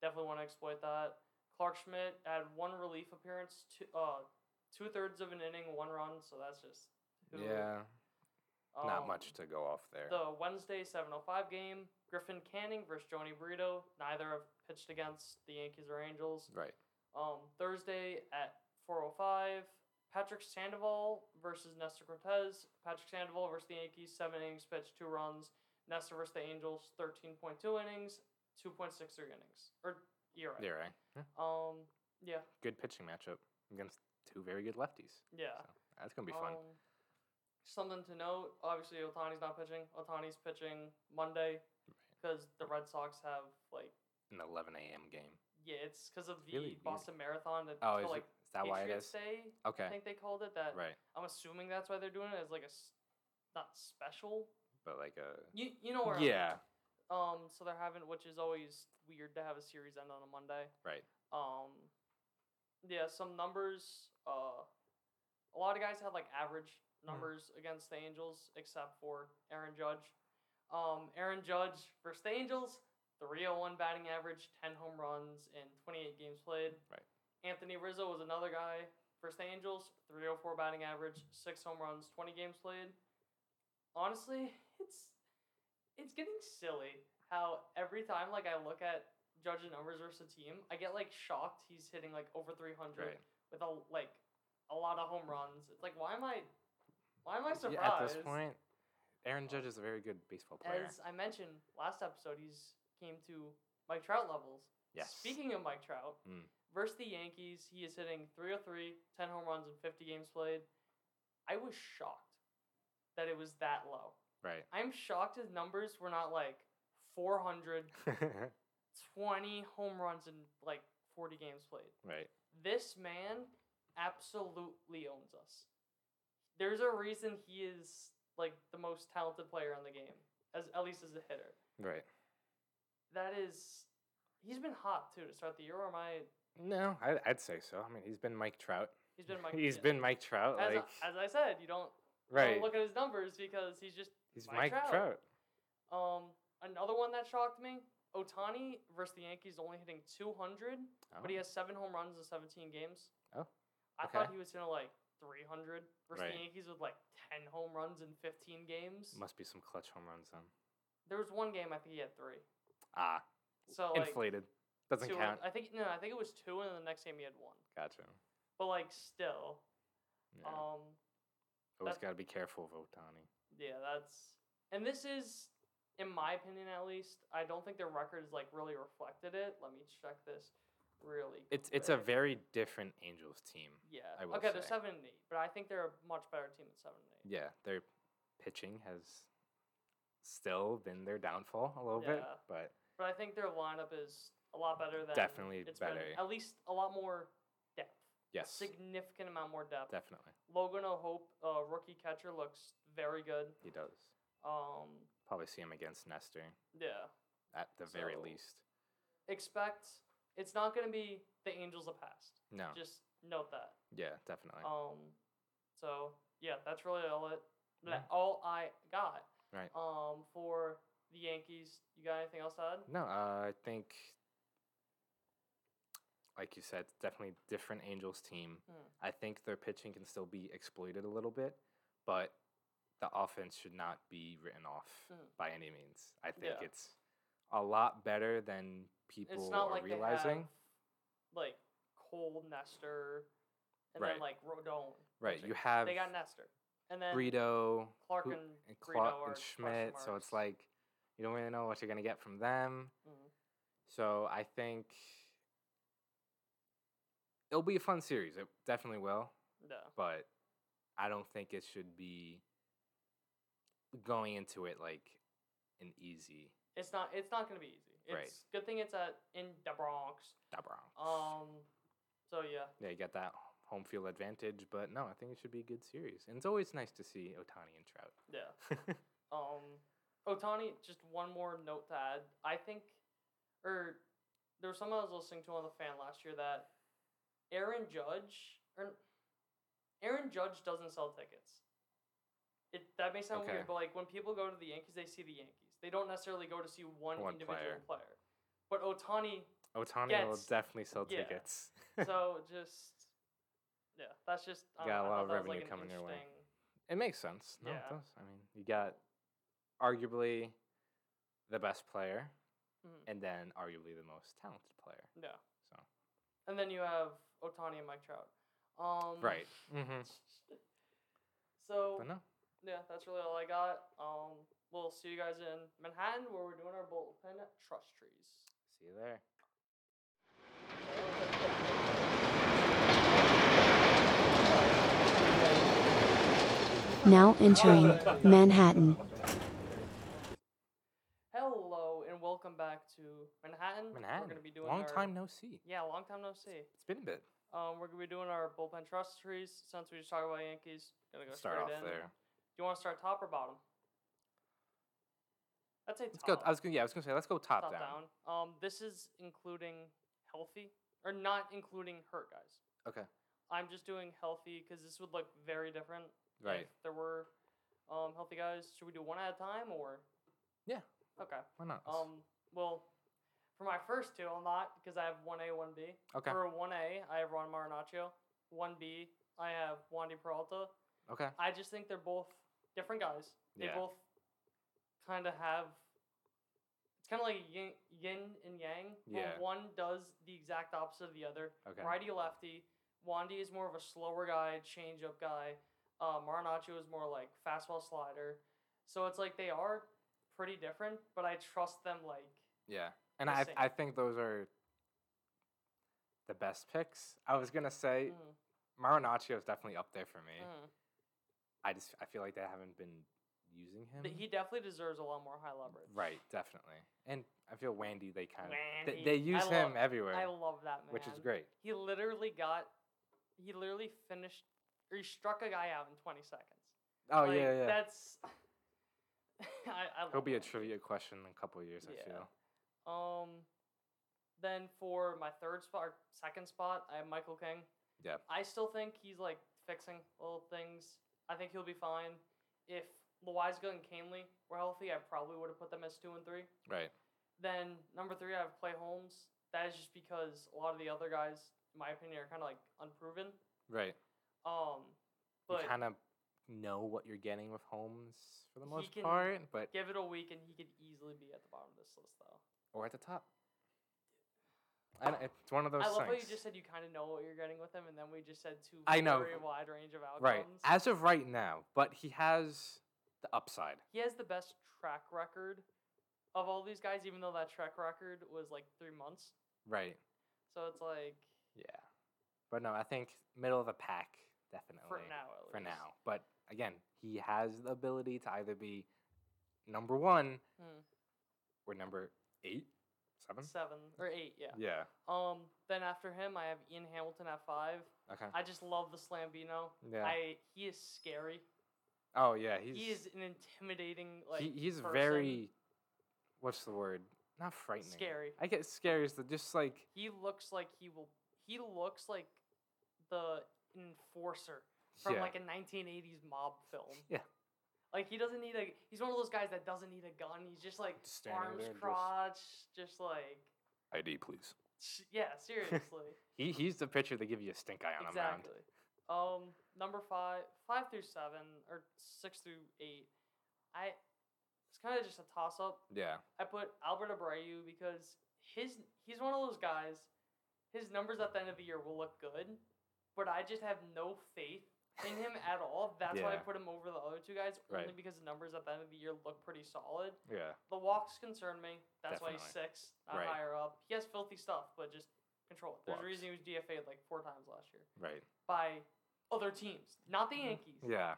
Definitely want to exploit that. Clarke Schmidt had one relief appearance, two, uh, two thirds of an inning, one run. So that's just who- Yeah. Not um, much to go off there. the Wednesday 7:05 game, Griffin Canning versus Jhony Brito. Neither have pitched against the Yankees or Angels. right. Um, Thursday at 4:05, Patrick Sandoval versus Nestor Cortes. Patrick Sandoval versus the Yankees, seven innings pitched, two runs. Nestor versus the Angels, 13.2 innings, 2.63 innings or ERA. Yeah. Yeah. Um, yeah, Good pitching matchup against two very good lefties. yeah. So that's gonna be fun. Um, something to note: obviously, Ohtani's not pitching. Ohtani's pitching Monday because the Red Sox have like An 11 a.m. game. yeah, it's because of the really weird. Boston Marathon. That Oh, like that why it is? Day, Okay. I think they called it that. Right. I'm assuming that's why they're doing it as like a, not special. But like a. You you know where Yeah. Um, so they're having, which is always weird to have a series end on a Monday. Right. Um, yeah, some numbers. Uh, a lot of guys had like average Hmm. numbers against the Angels, except for Aaron Judge. Um, Aaron Judge versus the Angels, 301 batting average, 10 home runs in 28 games played. Right. Anthony Rizzo was another guy the Angels, 304 batting average, six home runs, 20 games played. Honestly, it's it's getting silly how every time like I look at Judge's numbers versus a team, I get like shocked he's hitting like over 300 Right. with a like a lot of home runs. It's like why am I why am I surprised? Yeah, at this point, Aaron Judge is a very good baseball player. As I mentioned last episode, he's came to Mike Trout levels. Yes. Speaking of Mike Trout, Mm. Versus the Yankees, he is hitting 303, 10 home runs in 50 games played. I was shocked that it was that low. Right. I'm shocked his numbers were not like 400, [laughs] 20 home runs in like 40 games played. right. This man absolutely owns us. There's a reason he is like the most talented player in the game, as at least as a hitter. Right. That is, he's been hot too to start the year. Or am I? No, I, I'd say so. I mean, he's been Mike Trout. He's been Mike. [laughs] He's yeah. been Mike Trout. As, like I, as I said, you don't, right. don't look at his numbers because he's just he's Mike Mike, Trout. Trout. um another one that shocked me. Ohtani versus the Yankees only hitting 200, but he Oh, has seven home runs in 17 games. Oh, I thought he was hitting like 300 versus Right. the Yankees with like 10 home runs in 15 games. Must be some clutch home runs then. There was one game I think he had three. Ah, So like inflated. Doesn't two, count. I think no, I think it was two, and then the next game he had one. Gotcha. But like still, Yeah. um, Always got to be careful of Ohtani. yeah, that's and this is, in my opinion at least, I don't think their record has like really reflected it. Let me check this really. It's it's a very different Angels team. yeah. I will okay, they're seven and eight, but I think they're a much better team than seven and eight. Yeah, their pitching has still been their downfall a little bit, but But I think their lineup is a lot better than Definitely it's been. better. At least a lot more depth. yes, Significant amount more depth. definitely Logan O'Hoppe, uh, rookie catcher, looks very good. he does. Um, Probably see him against Nestor yeah. at the very least. Expect it's not going to be the Angels of past. No, Just note that. yeah, definitely. Um, So yeah, that's really all it. Yeah. that- All I got. Right. Um, for the Yankees, you got anything else to add? No, uh, I think, like you said, definitely different Angels team. Hmm. I think their pitching can still be exploited a little bit, but the offense should not be written off Hmm. by any means. I think Yeah. it's a lot better than people It's not are like realizing. have like Cole Nestor, and Right. then like Rodon. right. You have They got Nestor, and then Brito, Clark who- and and Clark and Schmidt, so it's like you don't really know what you're gonna get from them. Mhm. So I think it'll be a fun series. It definitely will, yeah. but I don't think it should be going into it like an easy It's not. It's not gonna be easy. It's Right. good thing it's at in the Bronx. da Bronx. Um. So yeah. yeah, you got that home field advantage, but no, I think it should be a good series. And it's always nice to see Ohtani and Trout. Yeah. [laughs] Um, Ohtani, just one more note to add. I think, or there was someone I was listening to on the fan last year that Aaron Judge, or Aaron Judge doesn't sell tickets. It that may sound Okay. weird, but like when people go to the Yankees, they see the Yankees. They don't necessarily go to see one, One individual player. player. But Ohtani, Ohtani will definitely sell yeah. tickets. [laughs] so just yeah, that's just I Got a know, lot of was, like, revenue coming your way. it makes sense. No, Yeah. it does. I mean, you got arguably the best player, Mhm. and then arguably the most talented player. Yeah. So And then you have Ohtani and Mike Trout. Um, right. Mm-hmm. [laughs] So But no. yeah, that's really all I got. Um, we'll see you guys in Manhattan where we're doing our bullpen trust trees. See you there. Now entering Manhattan. Hello and welcome back to Manhattan. Manhattan. We're gonna be doing Long our, time no see. Yeah, long time no see. It's been a bit. Um, we're gonna be doing our bullpen trust trees since we just talked about Yankees. Gonna go Start off in. there. Do you want to start top or bottom? I'd say Let's go. top. I was gonna. Yeah, I was gonna say let's go top, top down. down. Um, this is including healthy or not including hurt guys. Okay. I'm just doing healthy because this would look very different Right. if there were um, healthy guys. Should we do one at a time or? Yeah. Okay. Why not? Um. Well, for my first two, I'll not because I have one A, one B. okay. For one A, I have Ron Marinaccio. One B, I have Wandy Peralta. Okay. I just think they're both different guys. They Yeah. both kind of have. It's kind of like yin, yin and yang. Yeah. One does the exact opposite of the other. Okay. Righty lefty. Wandy is more of a slower guy, change up guy. Uh, Marinaccio is more like fastball slider. So it's like they are pretty different, but I trust them like. Yeah. And I. I think those are the best picks. I was gonna say mm, Marinaccio is definitely up there for me. mm. I just I feel like they haven't been using him. Th- He definitely deserves a lot more high leverage. right. Definitely. And I feel Wandy they kind of they, they use I him love- everywhere, I love that man. which is great. He literally got, he literally finished, or he struck a guy out in 20 seconds. Oh Like, yeah, yeah. That's. [laughs] I, I He'll be a that. trivia question in a couple of years. I Yeah. feel. Um, then for my third spot, or second spot, I have Michael King. Yeah. I still think he's like fixing little things. I think he'll be fine. If Loáisiga and Kahnle were healthy, I probably would have put them as two and three. Right. Then number three, I have Clay Holmes. That is just because a lot of the other guys, in my opinion, are kind of like unproven. Right. Um, but you kind of know what you're getting with Holmes for the most part, but give it a week and he could easily be at the bottom of this list, though. Or at the top. And it's one of those I love how things. you just said you kind of know what you're getting with him, and then we just said two I know. very wide range of outcomes. right. As of right now, but he has the upside. he has the best track record of all these guys, even though that track record was like three months. Right. So it's like Yeah. But no, I think middle of the pack definitely for now, at for now. But again, he has the ability to either be number one Hmm. or number eight, seven. seven or eight, yeah. Yeah. Um, then after him, I have Ian Hamilton at five. Okay. I just love the Slambino. Yeah. I he is scary. oh yeah, he's he is an intimidating like. he, he's person. very what's the word? Not frightening. Scary. I get scary is the just like He looks like he will. He looks like the enforcer from Yeah. like a 1980s mob film. [laughs] Yeah. Like he doesn't need a. He's one of those guys that doesn't need a gun. He's just like standing arms there, just- crossed, just like ID, please. sh- yeah, seriously. [laughs] He he's the pitcher they give you a stink eye on a mound. exactly. Um, number five, five through seven, or six through eight. I. It's kind of just a toss up. Yeah. I put Albert Abreu because his he's one of those guys. His numbers at the end of the year will look good, but I just have no faith in him at all. That's why I put him over the other two guys, only Right. because the numbers at the end of the year look pretty solid. Yeah. The walks concern me. That's why he's six, not Right. higher up. He has filthy stuff, but just control it. There's a reason he was DFA'd like four times last year Right. by other teams, not the Yankees. Mm-hmm. Yeah.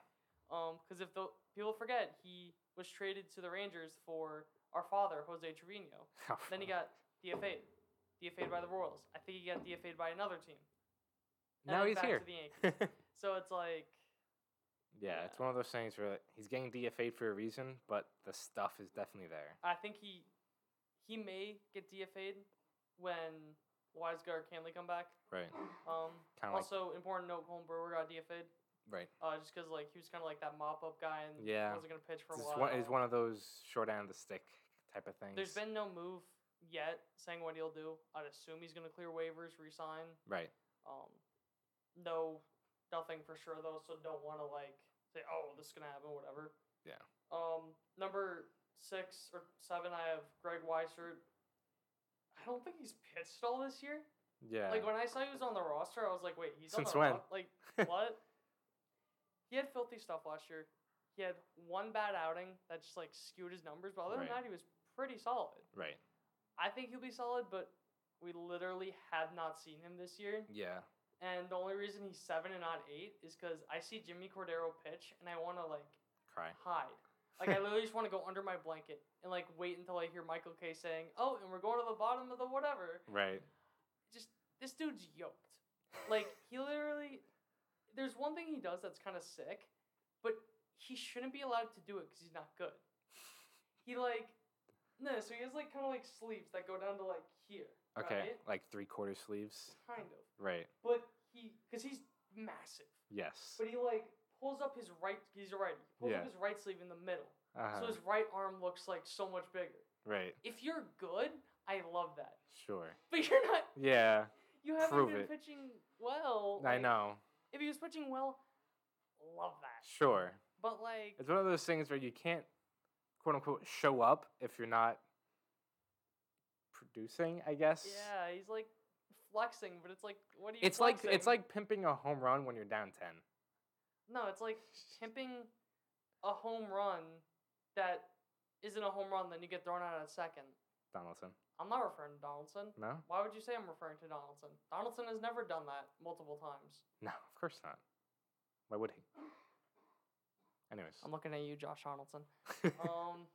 Um, because if the people forget, he was traded to the Rangers for our father, Jose Trevino. [laughs] Then he got DFA'd. DFA'd by the Royals. I think he got DFA'd by another team. And now he's back here. [laughs] To the Yankees. so it's like, yeah, it's one of those things where he's getting DFA'd for a reason, but the stuff is definitely there. I think he he may get DFA'd when Weisgar or Kahnle come back. Right. Um, Kinda like- also, important note, Colten Brewer got DFA'd. Right. Uh, just because like he was kind of like that mop up guy and Yeah. wasn't gonna pitch for a It's while. one, it's one of those short end of the stick type of things. There's been no move yet saying what he'll do. I'd assume he's gonna clear waivers, resign. right. Um, no, nothing for sure though, so don't want to like say, oh, this is gonna happen, whatever. Yeah. Um, number six or seven, I have Greg Weissert. I don't think he's pitched all this year. Yeah. Like when I saw he was on the roster, I was like, wait, he's Since on the when? ro- Like [laughs] what? he had filthy stuff last year. He had one bad outing that just like skewed his numbers, but other than that, he was pretty solid. right. I think he'll be solid, but we literally have not seen him this year. Yeah. And the only reason he's seven and not eight is because I see Jimmy Cordero pitch and I want to like Cry. hide. Like I literally just want to go under my blanket and like wait until I hear Michael Kay saying, "Oh, and we're going to the bottom of the whatever." Right. Just this dude's yoked. Like he literally, there's one thing he does that's kind of sick, but he shouldn't be allowed to do it because he's not good. He like, no, so he has like kind of like sleeves that go down to like here. Okay. right? Like three quarter sleeves. Kind of. Right. But he, because he's massive. Yes. But he like pulls up his right. He's a righty. Pulls Yeah. up his right sleeve in the middle, Uh-huh. so his right arm looks like so much bigger. right. If you're good, I love that. Sure. [laughs] But you're not. Yeah. You haven't Prove been it. pitching well. I know. If he was pitching well, love that. Sure. But like, It's one of those things where you can't, quote unquote, show up if you're not producing. I guess. yeah, he's like flexing, but it's like, what do you? It's like it's like pimping a home run when you're down ten. no, it's like pimping a home run that isn't a home run. Then you get thrown out at second. Donaldson. I'm not referring to Donaldson. No. Why would you say I'm referring to Donaldson? Donaldson has never done that multiple times. No. Of course not. Why would he? [sighs] Anyways. I'm looking at you, Josh Donaldson. [laughs] um,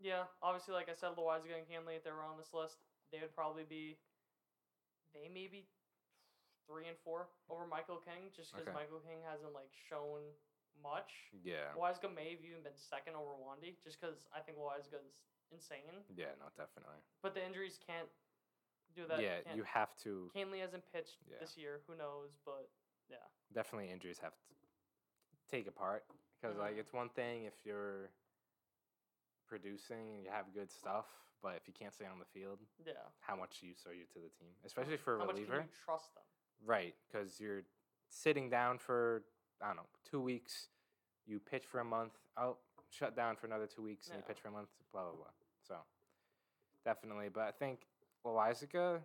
yeah, obviously, like I said, Loáisiga and Kahnle, if they were on this list, they would probably be, they may be three and four over Michael King, just because Okay. Michael King hasn't like shown much. yeah. Loáisiga may have even been second over Wandy, just because I think Loáisiga's insane. Yeah. No. Definitely. But the injuries can't do that. yeah. You have to. Kahnle hasn't pitched Yeah. this year. Who knows? But yeah. definitely injuries have to take a part because like Mhm. it's one thing if you're producing and you have good stuff, but if you can't stay on the field, Yeah. how much use are you to the team, especially for a How much reliever? can you trust them? Right, because you're sitting down for I don't know two weeks. You pitch for a month. Oh, shut down for another two weeks, and you pitch for a month. Blah blah blah. So definitely, but I think Loáisiga,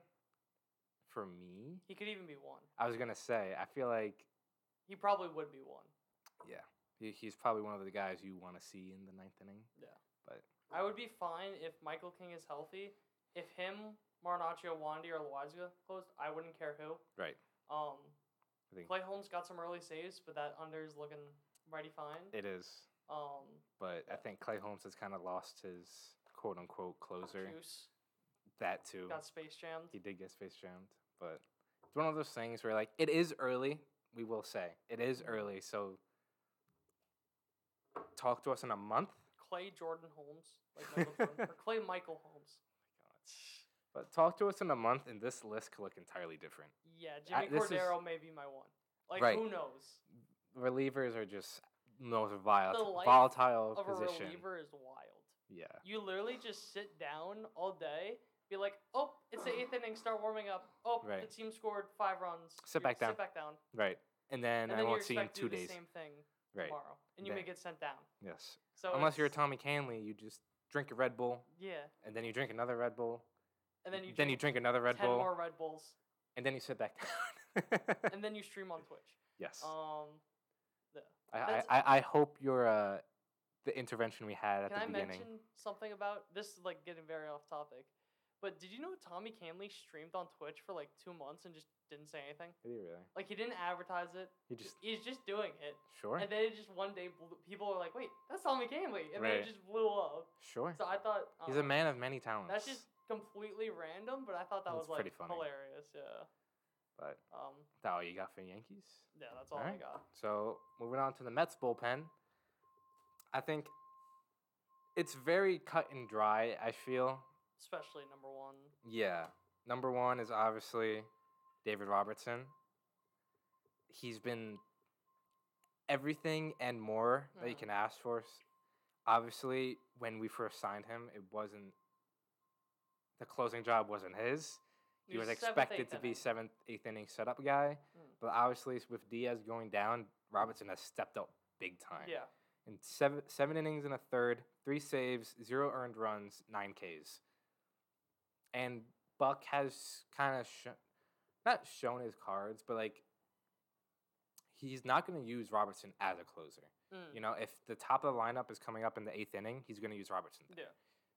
for me, He could even be one. I was gonna say I feel like He probably would be one. yeah, he, he's probably one of the guys you want to see in the ninth inning. Yeah. But I would be fine if Michael King is healthy. If him, Marinaccio, Wandy, or Loáisiga closed, I wouldn't care who. right, Um, I think Clay Holmes got some early saves, but that under is looking mighty fine. it is. Um, But I think Clay Holmes has kind of lost his quote unquote closer. Juice That too. got space jammed. he did get space jammed, but it's one of those things where like it is early. We will say it is early, so talk to us in a month. Clay Jordan Holmes, like Michael Jordan, or [laughs] Clay Michael Holmes. Oh but talk to us in a month, and this list could look entirely different. Yeah, Jimmy is- Cordero may be my one. Like Right. who knows? relievers are just most life volatile Of a position. reliever is wild. Yeah. You literally just sit down all day, be like, oh, it's the eighth inning, start warming up. Oh, Right. the team scored five runs. Sit You're- back down. Sit back down. Right. And then And I won't see you in two days. the same thing Right. tomorrow, and you may get sent down. Yes. So Unless you're a it's- Tommy Kahnle, you just drink a Red Bull, yeah, and then you drink another Red Bull, and then you then you drink another Red ten Bull, more Red Bulls, and then you sit back [laughs] down. and then you stream on Twitch. yes. Um, yeah. I, I, that's- I I hope your uh, the intervention we had at Can the I beginning. mention something about this? Is like getting very off topic, but did you know Tommy Kahnle streamed on Twitch for like two months and just didn't say anything? Did he really? Like he didn't advertise it. He just he's just doing it, sure. and then it just one day blew, people were like, "Wait, that's Tommy Kahnle," and then it just blew up. Sure. So I thought He's a um, man of many talents. That's just completely random, but I thought that That's was like pretty funny. hilarious. Yeah. But Um. that all you got for the Yankees? Yeah, that's all I got. So moving on to the Mets bullpen, I think it's very cut and dry. I feel. Especially number one. Yeah. Number one is obviously David Robertson. He's been everything and more that you Mhm. can ask for. Obviously, when we first signed him, it wasn't the closing job wasn't his. He was seventh, expected to be inning. seventh, eighth inning setup guy, Mm. but obviously with Diaz going down, Robertson has stepped up big time. Yeah. In seven seven innings and a third, three saves, zero earned runs, nine Ks. And Buck has kind of sh- not shown his cards, but like he's not going to use Robertson as a closer. Mm. You know, if the top of the lineup is coming up in the eighth inning, he's going to use Robertson. then. Yeah.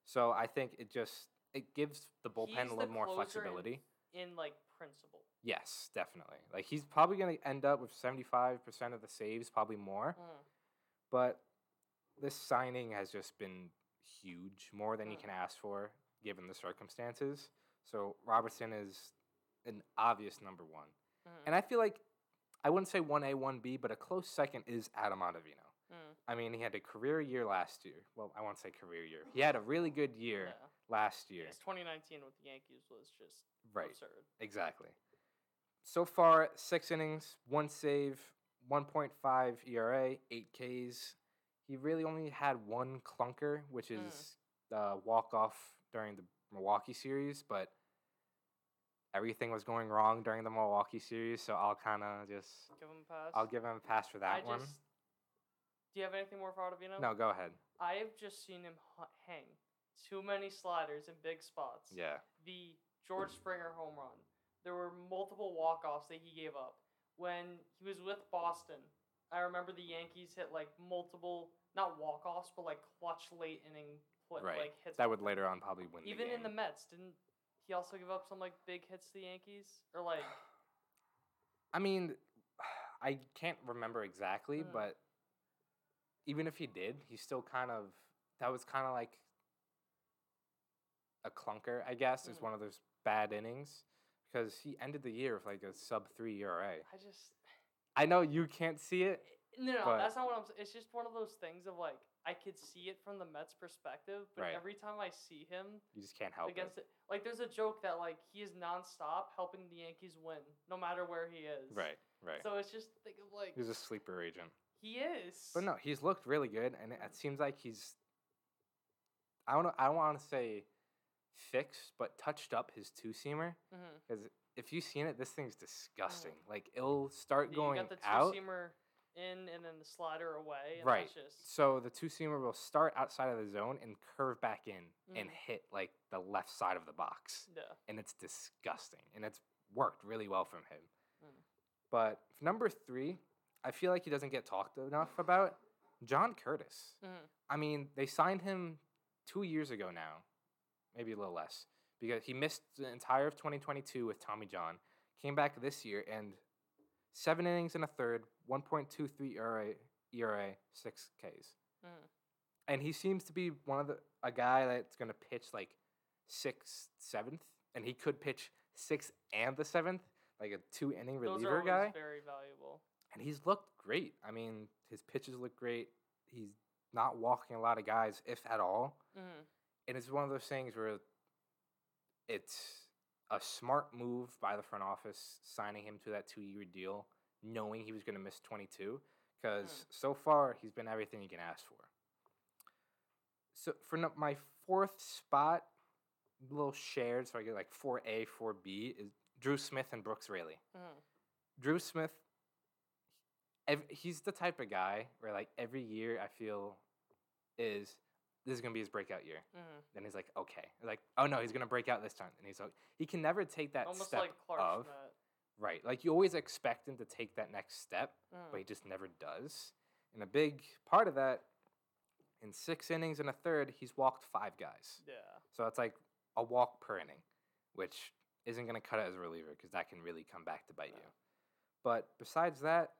So I think it just it gives the bullpen He's a little more closer in- flexibility. In like principle. Yes, definitely. Like he's probably going to end up with seventy five percent of the saves, probably more. Mm. But this signing has just been huge, more than you Mm. can ask for given the circumstances. So Robertson is an obvious number one, Mm. and I feel like I wouldn't say one A, one B, but a close second is Adam Ottavino. Mm. I mean, he had a career year last year. Well, I won't say career year. He had a really good year Yeah. last year. His 2019 with the Yankees was just Right. absurd. Exactly. So far, six innings, one save, 1.5 ERA, eight Ks. He really only had one clunker, which Mm. is the walk off during the Milwaukee series, but everything was going wrong during the Milwaukee series, so I'll kind of just Give him a pass. I'll give him a pass for that I one. just. Do you have anything more for Ottavino? No, go ahead. I have just seen him hang too many sliders in big spots. Yeah. The George Springer home run. There were multiple walk-offs that he gave up. When he was with Boston, I remember the Yankees hit like multiple, not walk-offs, but like clutch late inning pl- Right. like hits. That would later on probably win Even in the. Mets, didn't he also give up some like big hits to the Yankees? Or like, [sighs] I mean, [sighs] I can't remember exactly, Mm. but even if he did, he still kind of that was kind of like a clunker, I guess, is Mm. one of those bad innings because he ended the year with like a sub three ERA. I just I know you can't see it. no, no, that's not what I'm. It's just one of those things of like I could see it from the Mets' perspective, but Right. every time I see him You just can't help against it. it. Like, there's a joke that like he is nonstop helping the Yankees win, no matter where he is. Right, right. So it's just think of like He's a sleeper agent. he is. But no, he's looked really good, and it, it seems like he's. I don't know. I don't want to say fixed, but touched up his two seamer. Because mm-hmm. if you've seen it, this thing's disgusting. Mm. Like it'll start You going got the two out. In and then the slider away. And Right. Just So the two seamer will start outside of the zone and curve back in and Mm. hit like the left side of the box, yeah. and it's disgusting. And it's worked really well from him. Mm. But number three, I feel like he doesn't get talked enough about. John Curtiss. Mhm. I mean, they signed him two years ago now, maybe a little less, because he missed the entire of 2022 with Tommy John. Came back this year and seven innings and a third, 1.23 ERA, ERA, six Ks. Mhm. And he seems to be one of the a guy that's gonna pitch like sixth, seventh, and he could pitch sixth and the seventh, like a two inning Those reliever are guy very valuable. and he's looked great. I mean, his pitches look great. He's not walking a lot of guys, if at all. Mhm. And it's one of those things where it's a smart move by the front office signing him to that two year deal, knowing he was going to miss 22. because so far he's been everything you can ask for. So for no- my fourth spot, a little shared, so I get like four A, four B is Drew Smith and Brooks Raley. Mhm. Drew Smith, ev- he's the type of guy where like every year I feel is this is gonna be his breakout year. Mhm. Then he's like, okay, like oh no, he's gonna break out this time, and he's like, he can never take that Almost step like Clark of. Right. Like you always expect him to take that next step, Mhm. but he just never does. And a big part of that, in six innings and a third, he's walked five guys. Yeah. So it's like a walk per inning, which isn't going to cut it as a reliever because that can really come back to bite No. you. But besides that,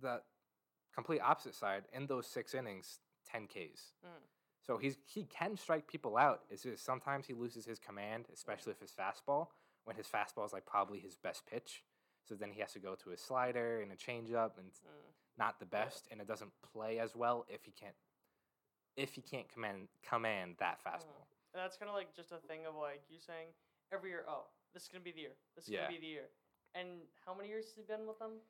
the complete opposite side, in those six innings, 10 Ks. Mhm. So he's he can strike people out. It's just sometimes he loses his command, especially if his fastball, when his fastball is like probably his best pitch. So then he has to go to his slider and a changeup, and Mm. not the best, and it doesn't play as well if he can't if he can't command command that fastball. And that's kind of like just a thing of like you saying every year, oh, this is gonna be the year. This is Yeah. gonna be the year. And how many years has he been with them?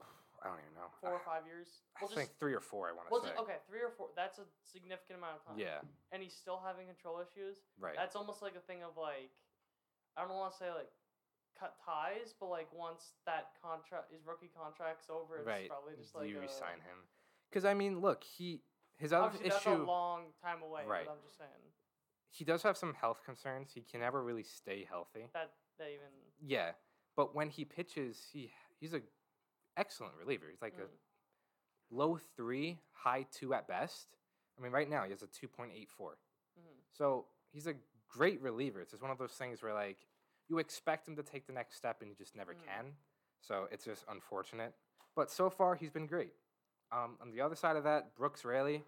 [sighs] I don't even know. Four or five years. I We'll think just, three or four. I want to we'll say. just okay, three or four. That's a significant amount of time. Yeah, And he's still having control issues. right. That's almost like a thing of like, I don't want to say like cut ties, but like once that contract, his rookie contract's over, it's right. probably just like you a- resign him? Because I mean, look, he his other that's a issue. long time away. Right. I'm just saying He does have some health concerns. He can never really stay healthy. that they even. Yeah, but when he pitches, he he's a excellent reliever. He's like Mm. a low three, high two at best. I mean, right now he has a two point eight four. Mhm. So he's a great reliever. It's just one of those things where like you expect him to take the next step and he just never Mm. can. So it's just unfortunate. But so far he's been great. Um, on the other side of that, Brooks Raley,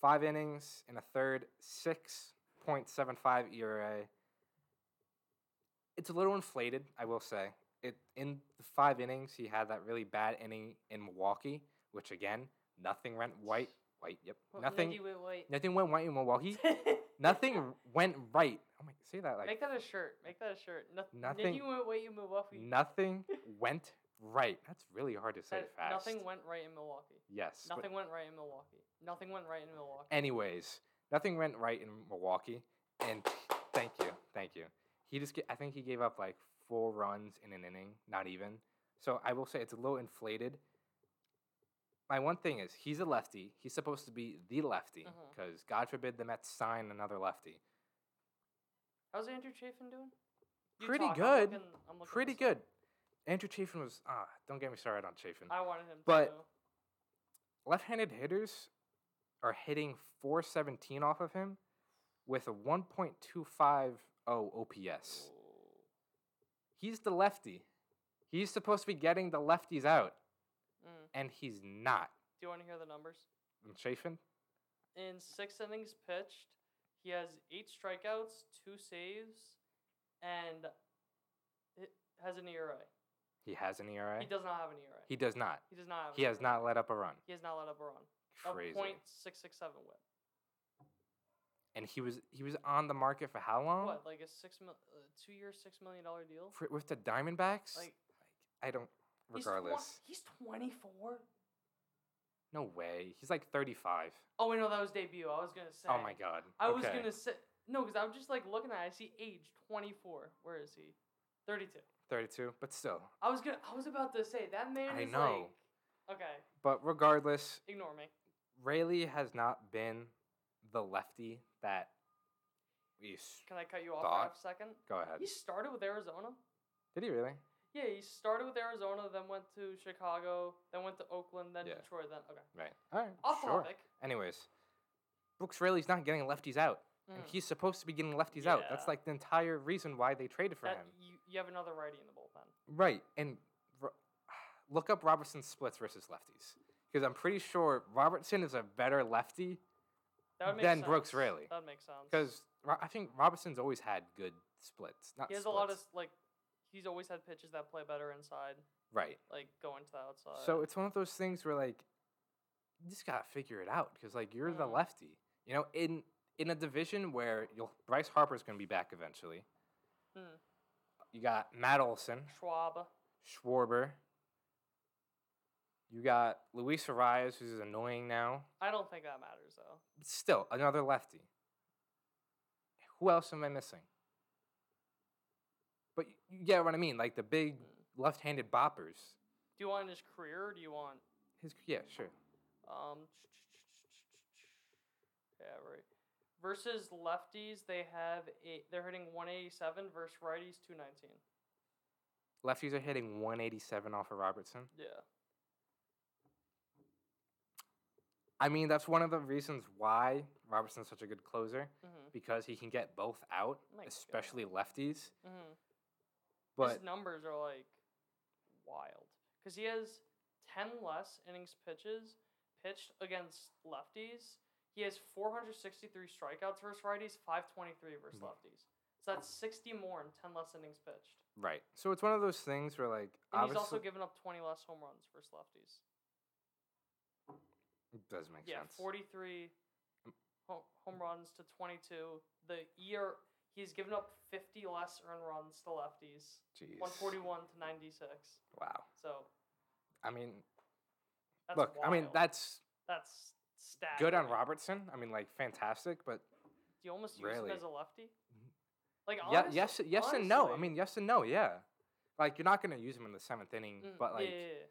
five innings in a third, six point seven five ERA. It's a little inflated, I will say. It in the five innings he had that really bad inning in Milwaukee, which again nothing went white. White, yep. Nothing. Wait. Nothing went white in Milwaukee. [laughs] Nothing went right. Oh my, say that like Make that a shirt. Make that a shirt. No, Nothing- Nikki went wait in Milwaukee. nothing [laughs] went right. That's really hard to say fast. Nothing went right in Milwaukee. Yes. Nothing went right in Milwaukee. Nothing went right in Milwaukee. anyways, nothing went right in Milwaukee, and thank you, thank you. He just, I think he gave up like four runs in an inning, not even. So I will say it's a little inflated. My one thing is he's a lefty. He's supposed to be the lefty because God forbid the Mets sign another lefty. How's Andrew Chafin doing? You Pretty talk, I'm good. looking- I'm looking Pretty good. Andrew Chafin was ah, don't get me started on Chafin. I wanted him But- to. left-handed hitters are hitting 417 off of him with a 1.250 OPS. He's the lefty. He's supposed to be getting the lefties out. And he's not. Do you want to hear the numbers? And Chafin, In six innings pitched, he has eight strikeouts, two saves, and it has an ERA. he has an ERA. He does not have an ERA. He does not. He does not have. He has ERA. not let up a run. He has not let up a run. Crazy. A point six six seven whip. And he was he was on the market for how long? What, like a six mil, uh, two year, six million dollar deal? For, with the Diamondbacks? Like, I don't. He's twen- Regardless, he's twenty four. no way. He's like 35. Oh wait, no, that was debut. I was gonna say. Oh my god. I was Okay. gonna say no, because I was just like looking at. it. I see age twenty four. Where is he? Thirty two. 32, but still. I was gonna. I was about to say that man I is know. like. Okay, But regardless, ignore me. Raley has not been the lefty that we. Can I cut you off Thought? for a second? Go ahead. He started with Arizona. Did he really? Yeah, he started with Arizona, then went to Chicago, then went to Oakland, then Yeah. Detroit, then okay. Right. All right. Off sure. topic. Anyways, Brooks Raley's not getting lefties out. And Mm. he's supposed to be getting lefties out. That's like the entire reason why they traded for That him. you, you have another righty in the bullpen. Right. And Ro- [sighs] look up Robertson splits versus lefties. Because I'm pretty sure Robertson is a better lefty That would make Then sense. Brooks Raley. That would make sense. because I think Robertson's always had good splits. Not he has a lot of like, he's always had pitches that play better inside, Right. like going to the outside. So it's one of those things where like you just gotta figure it out because like you're the Mhm. lefty. You know, in in a division where you'll Bryce Harper's gonna be back eventually. Hmm. You got Matt Olson, Schwab. Schwarber. You got Luis Arraez, who's annoying now. I don't think that matters though. Still, another lefty. Who else am I missing? But y- you get what I mean, like the big left-handed boppers. Do you want his career or do you want His yeah, sure. um Yeah, right. Versus lefties, they have a they're hitting 187 versus righties 219. Lefties are hitting 187 off of Robertson. Yeah. I mean, that's one of the reasons why Robertson's such a good closer Mhm. because he can get both out, My God. especially lefties. Mhm. But his numbers are like wild because he has 10 less innings pitches pitched against lefties. He has 463 strikeouts versus righties, 523 versus lefties. So that's 60 more and 10 less innings pitched. right, so it's one of those things where like And he's also given up 20 less home runs versus lefties. it does make yeah, sense. 43 mm. home, home runs to 22. The year he's given up 50 less earned runs to lefties, Jeez. 141 to 96. Wow. So I mean, that's look, I mean that's that's staggering. good on Robertson. I mean, like fantastic, but Do you almost use Rarely. him as a lefty? Like yeah, honest- yes, yes and no. I mean, yes and no. Yeah, like you're not gonna use him in the seventh inning, Mm, but like yeah, yeah, yeah.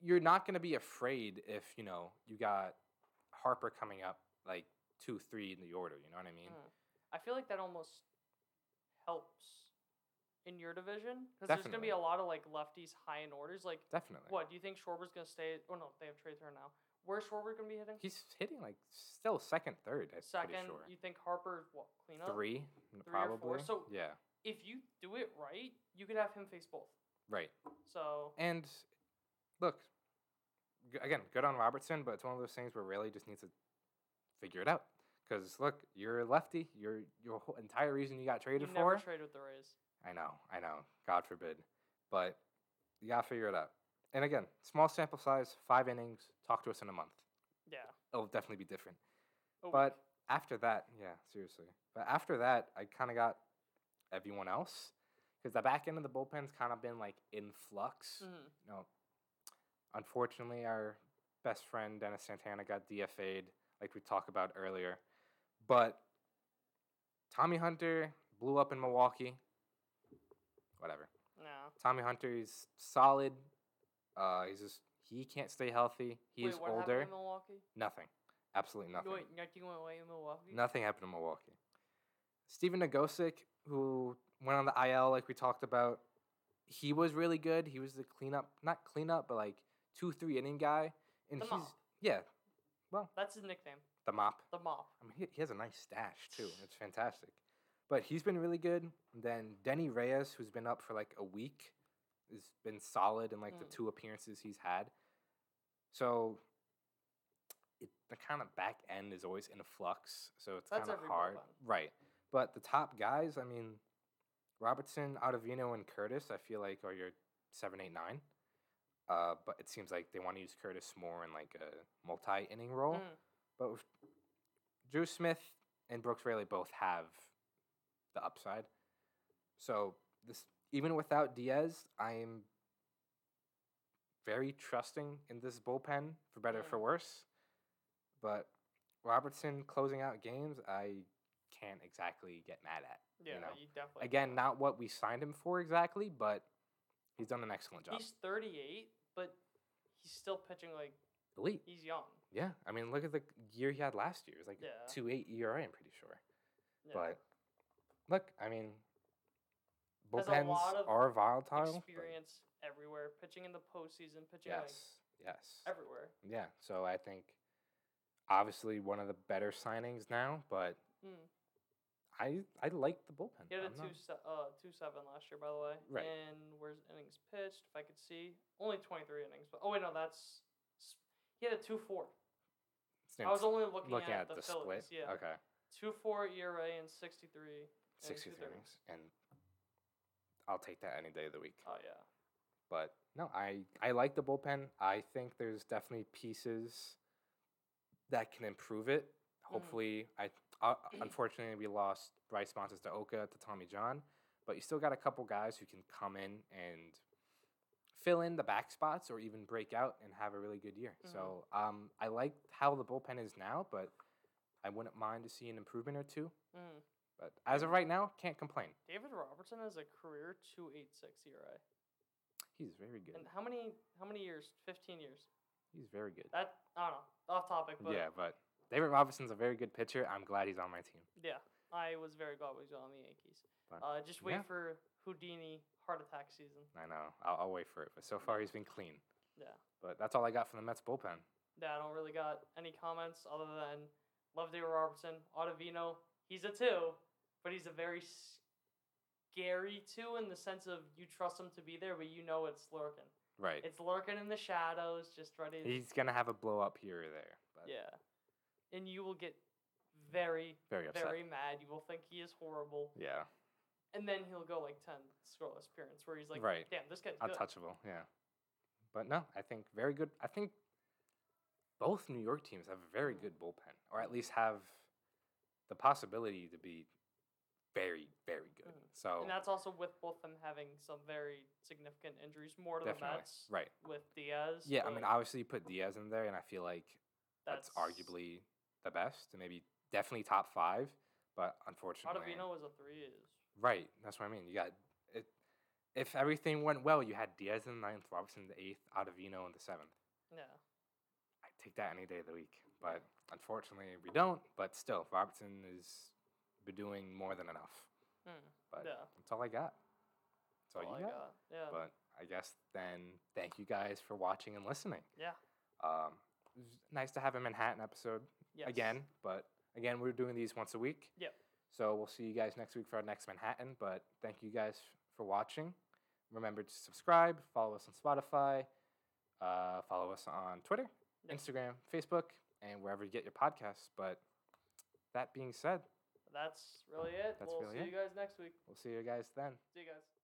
you're not gonna be afraid if you know you got Harper coming up like two, three in the order. You know what I mean? Mm. I feel like that almost helps in your division because there's gonna be a lot of like lefties high in orders. Like, Definitely. what do you think Schwarber's gonna stay? Oh no, they have trade turn now. Where's Schwarber gonna be hitting? He's hitting like still second, third. I'm Second. pretty sure. You think Harper's what cleanup? Three, n- Three or four, so- yeah, If you do it right, you could have him face both. right. So And look, again, good on Robertson, but it's one of those things where really just needs to figure it out. Because look, you're a lefty. You're your whole entire reason you got you traded never for. trade with the Rays. I know, I know. God forbid, but you gotta figure it out. And again, small sample size, five innings. Talk to us in a month. Yeah. It'll definitely be different. week. But after that, yeah, seriously. But after that, I kind of got everyone else because the back end of the bullpen's kind of been like in flux. Mhm. You know, unfortunately, our best friend Dennis Santana got DFA'd, like we talked about earlier. But Tommy Hunter blew up in Milwaukee. Whatever. no. Tommy Hunter is solid. Uh, he's just he can't stay healthy. He Wait, is what older. happened in Milwaukee? Nothing. Absolutely nothing. Wait, nothing went away in Milwaukee. Nothing happened in Milwaukee. Stephen Nogosek, who went on the IL like we talked about, he was really good. He was the cleanup, not cleanup, but like two, three inning guy. And The he's mop. yeah, Well, That's his nickname, the mop. the mop. I mean, he, he has a nice stash too. It's fantastic. But he's been really good. And then Denyi Reyes, who's been up for like a week, has been solid in like Mm. the two appearances he's had. So it, the kind of back end is always in a flux. So it's kind of hard. bullpen. Right. But the top guys, I mean, Robertson, Ottavino, and Curtiss, I feel like are your seven, eight, nine. Uh, but it seems like they want to use Curtiss more in like a multi inning role. Mm. But with Drew Smith and Brooks Raley both have the upside. So this even without Diaz, I'm very trusting in this bullpen for better or for worse. But Robertson closing out games, I can't exactly get mad at. Yeah, you know. definitely. Again, not what we signed him for exactly, but he's done an excellent job. He's 38, but he's still pitching like Elite. he's young. Yeah. I mean, look at the year he had last year. It was like Yeah. two eight ERA, I'm pretty sure. Yeah. But look, I mean, a bullpens are volatile. experience everywhere, pitching in the postseason, pitching Yes, yes, everywhere. yeah. So I think obviously one of the better signings now, but Mm. I I like the bullpen. He had a I'm not- two se- uh two seven last year, by the way. Right. And where's innings pitched? If I could see, only 23 innings. But oh wait, no, that's he had a two four. I was only looking, looking at, at the, the split. Yeah, Okay, two four ERA and 63. sixty two-thirds. innings, and I'll take that any day of the week. Oh yeah. But no, I I like the bullpen. I think there's definitely pieces that can improve it. Mm. Hopefully, I uh, unfortunately we lost Bryce Montes de Oca to Tommy John, but you still got a couple guys who can come in and fill in the back spots or even break out and have a really good year. Mhm. So um, I like how the bullpen is now, but I wouldn't mind to see an improvement or two. Mm. But as of right now, can't complain. David Robertson has a career 2.86 ERA. He's very good. And how many how many years? 15 years. He's very good. That I don't know. Off topic, but yeah, but David Robertson's a very good pitcher. I'm glad he's on my team. yeah, I was very glad he was on the Yankees. Uh, just wait yeah. for Houdini heart attack season. I know. I'll, I'll wait for it. But so far, he's been clean. Yeah. But that's all I got from the Mets bullpen. Yeah, I don't really got any comments other than love David Robertson. Ottavino, he's a two, but he's a very scary two in the sense of you trust him to be there, but you know it's lurking. Right. It's lurking in the shadows, just ready. To, He's gonna have a blow up here or there. But yeah, and you will get very, Very upset. very mad. You will think he is horrible, Yeah. And then he'll go like ten scoreless appearance where he's like, Right. damn, this guy's good. Untouchable. Yeah. But no, I think very good. I think both New York teams have a very good bullpen, or at least have the possibility to be very, very good. Mhm. So And that's also with both them having some very significant injuries, more to definitely the Mets right. with Diaz. Yeah, I mean, obviously you put Diaz in there, and I feel like that's, that's arguably the best, and maybe definitely top five. But unfortunately, Ottavino was a three. Is right? That's what I mean. You got it. If everything went well, you had Diaz in the ninth, Robertson in the eighth, Ottavino in the seventh. yeah. I take that any day of the week. But unfortunately, we don't. But still, Robertson is doing more than enough. Hmm. But Yeah. that's all I got. That's all, all you I got. got. Yeah. But I guess then, thank you guys for watching and listening. yeah. Um, it was nice to have a Manhattan episode Yes. again. But again, we're doing these once a week. Yep. So we'll see you guys next week for our next Manhattan. But thank you guys for watching. Remember to subscribe, follow us on Spotify, uh, follow us on Twitter. Instagram, Facebook, and wherever you get your podcasts. But that being said, That's really it. That's we'll really see it. you guys next week. we'll see you guys then. See you guys.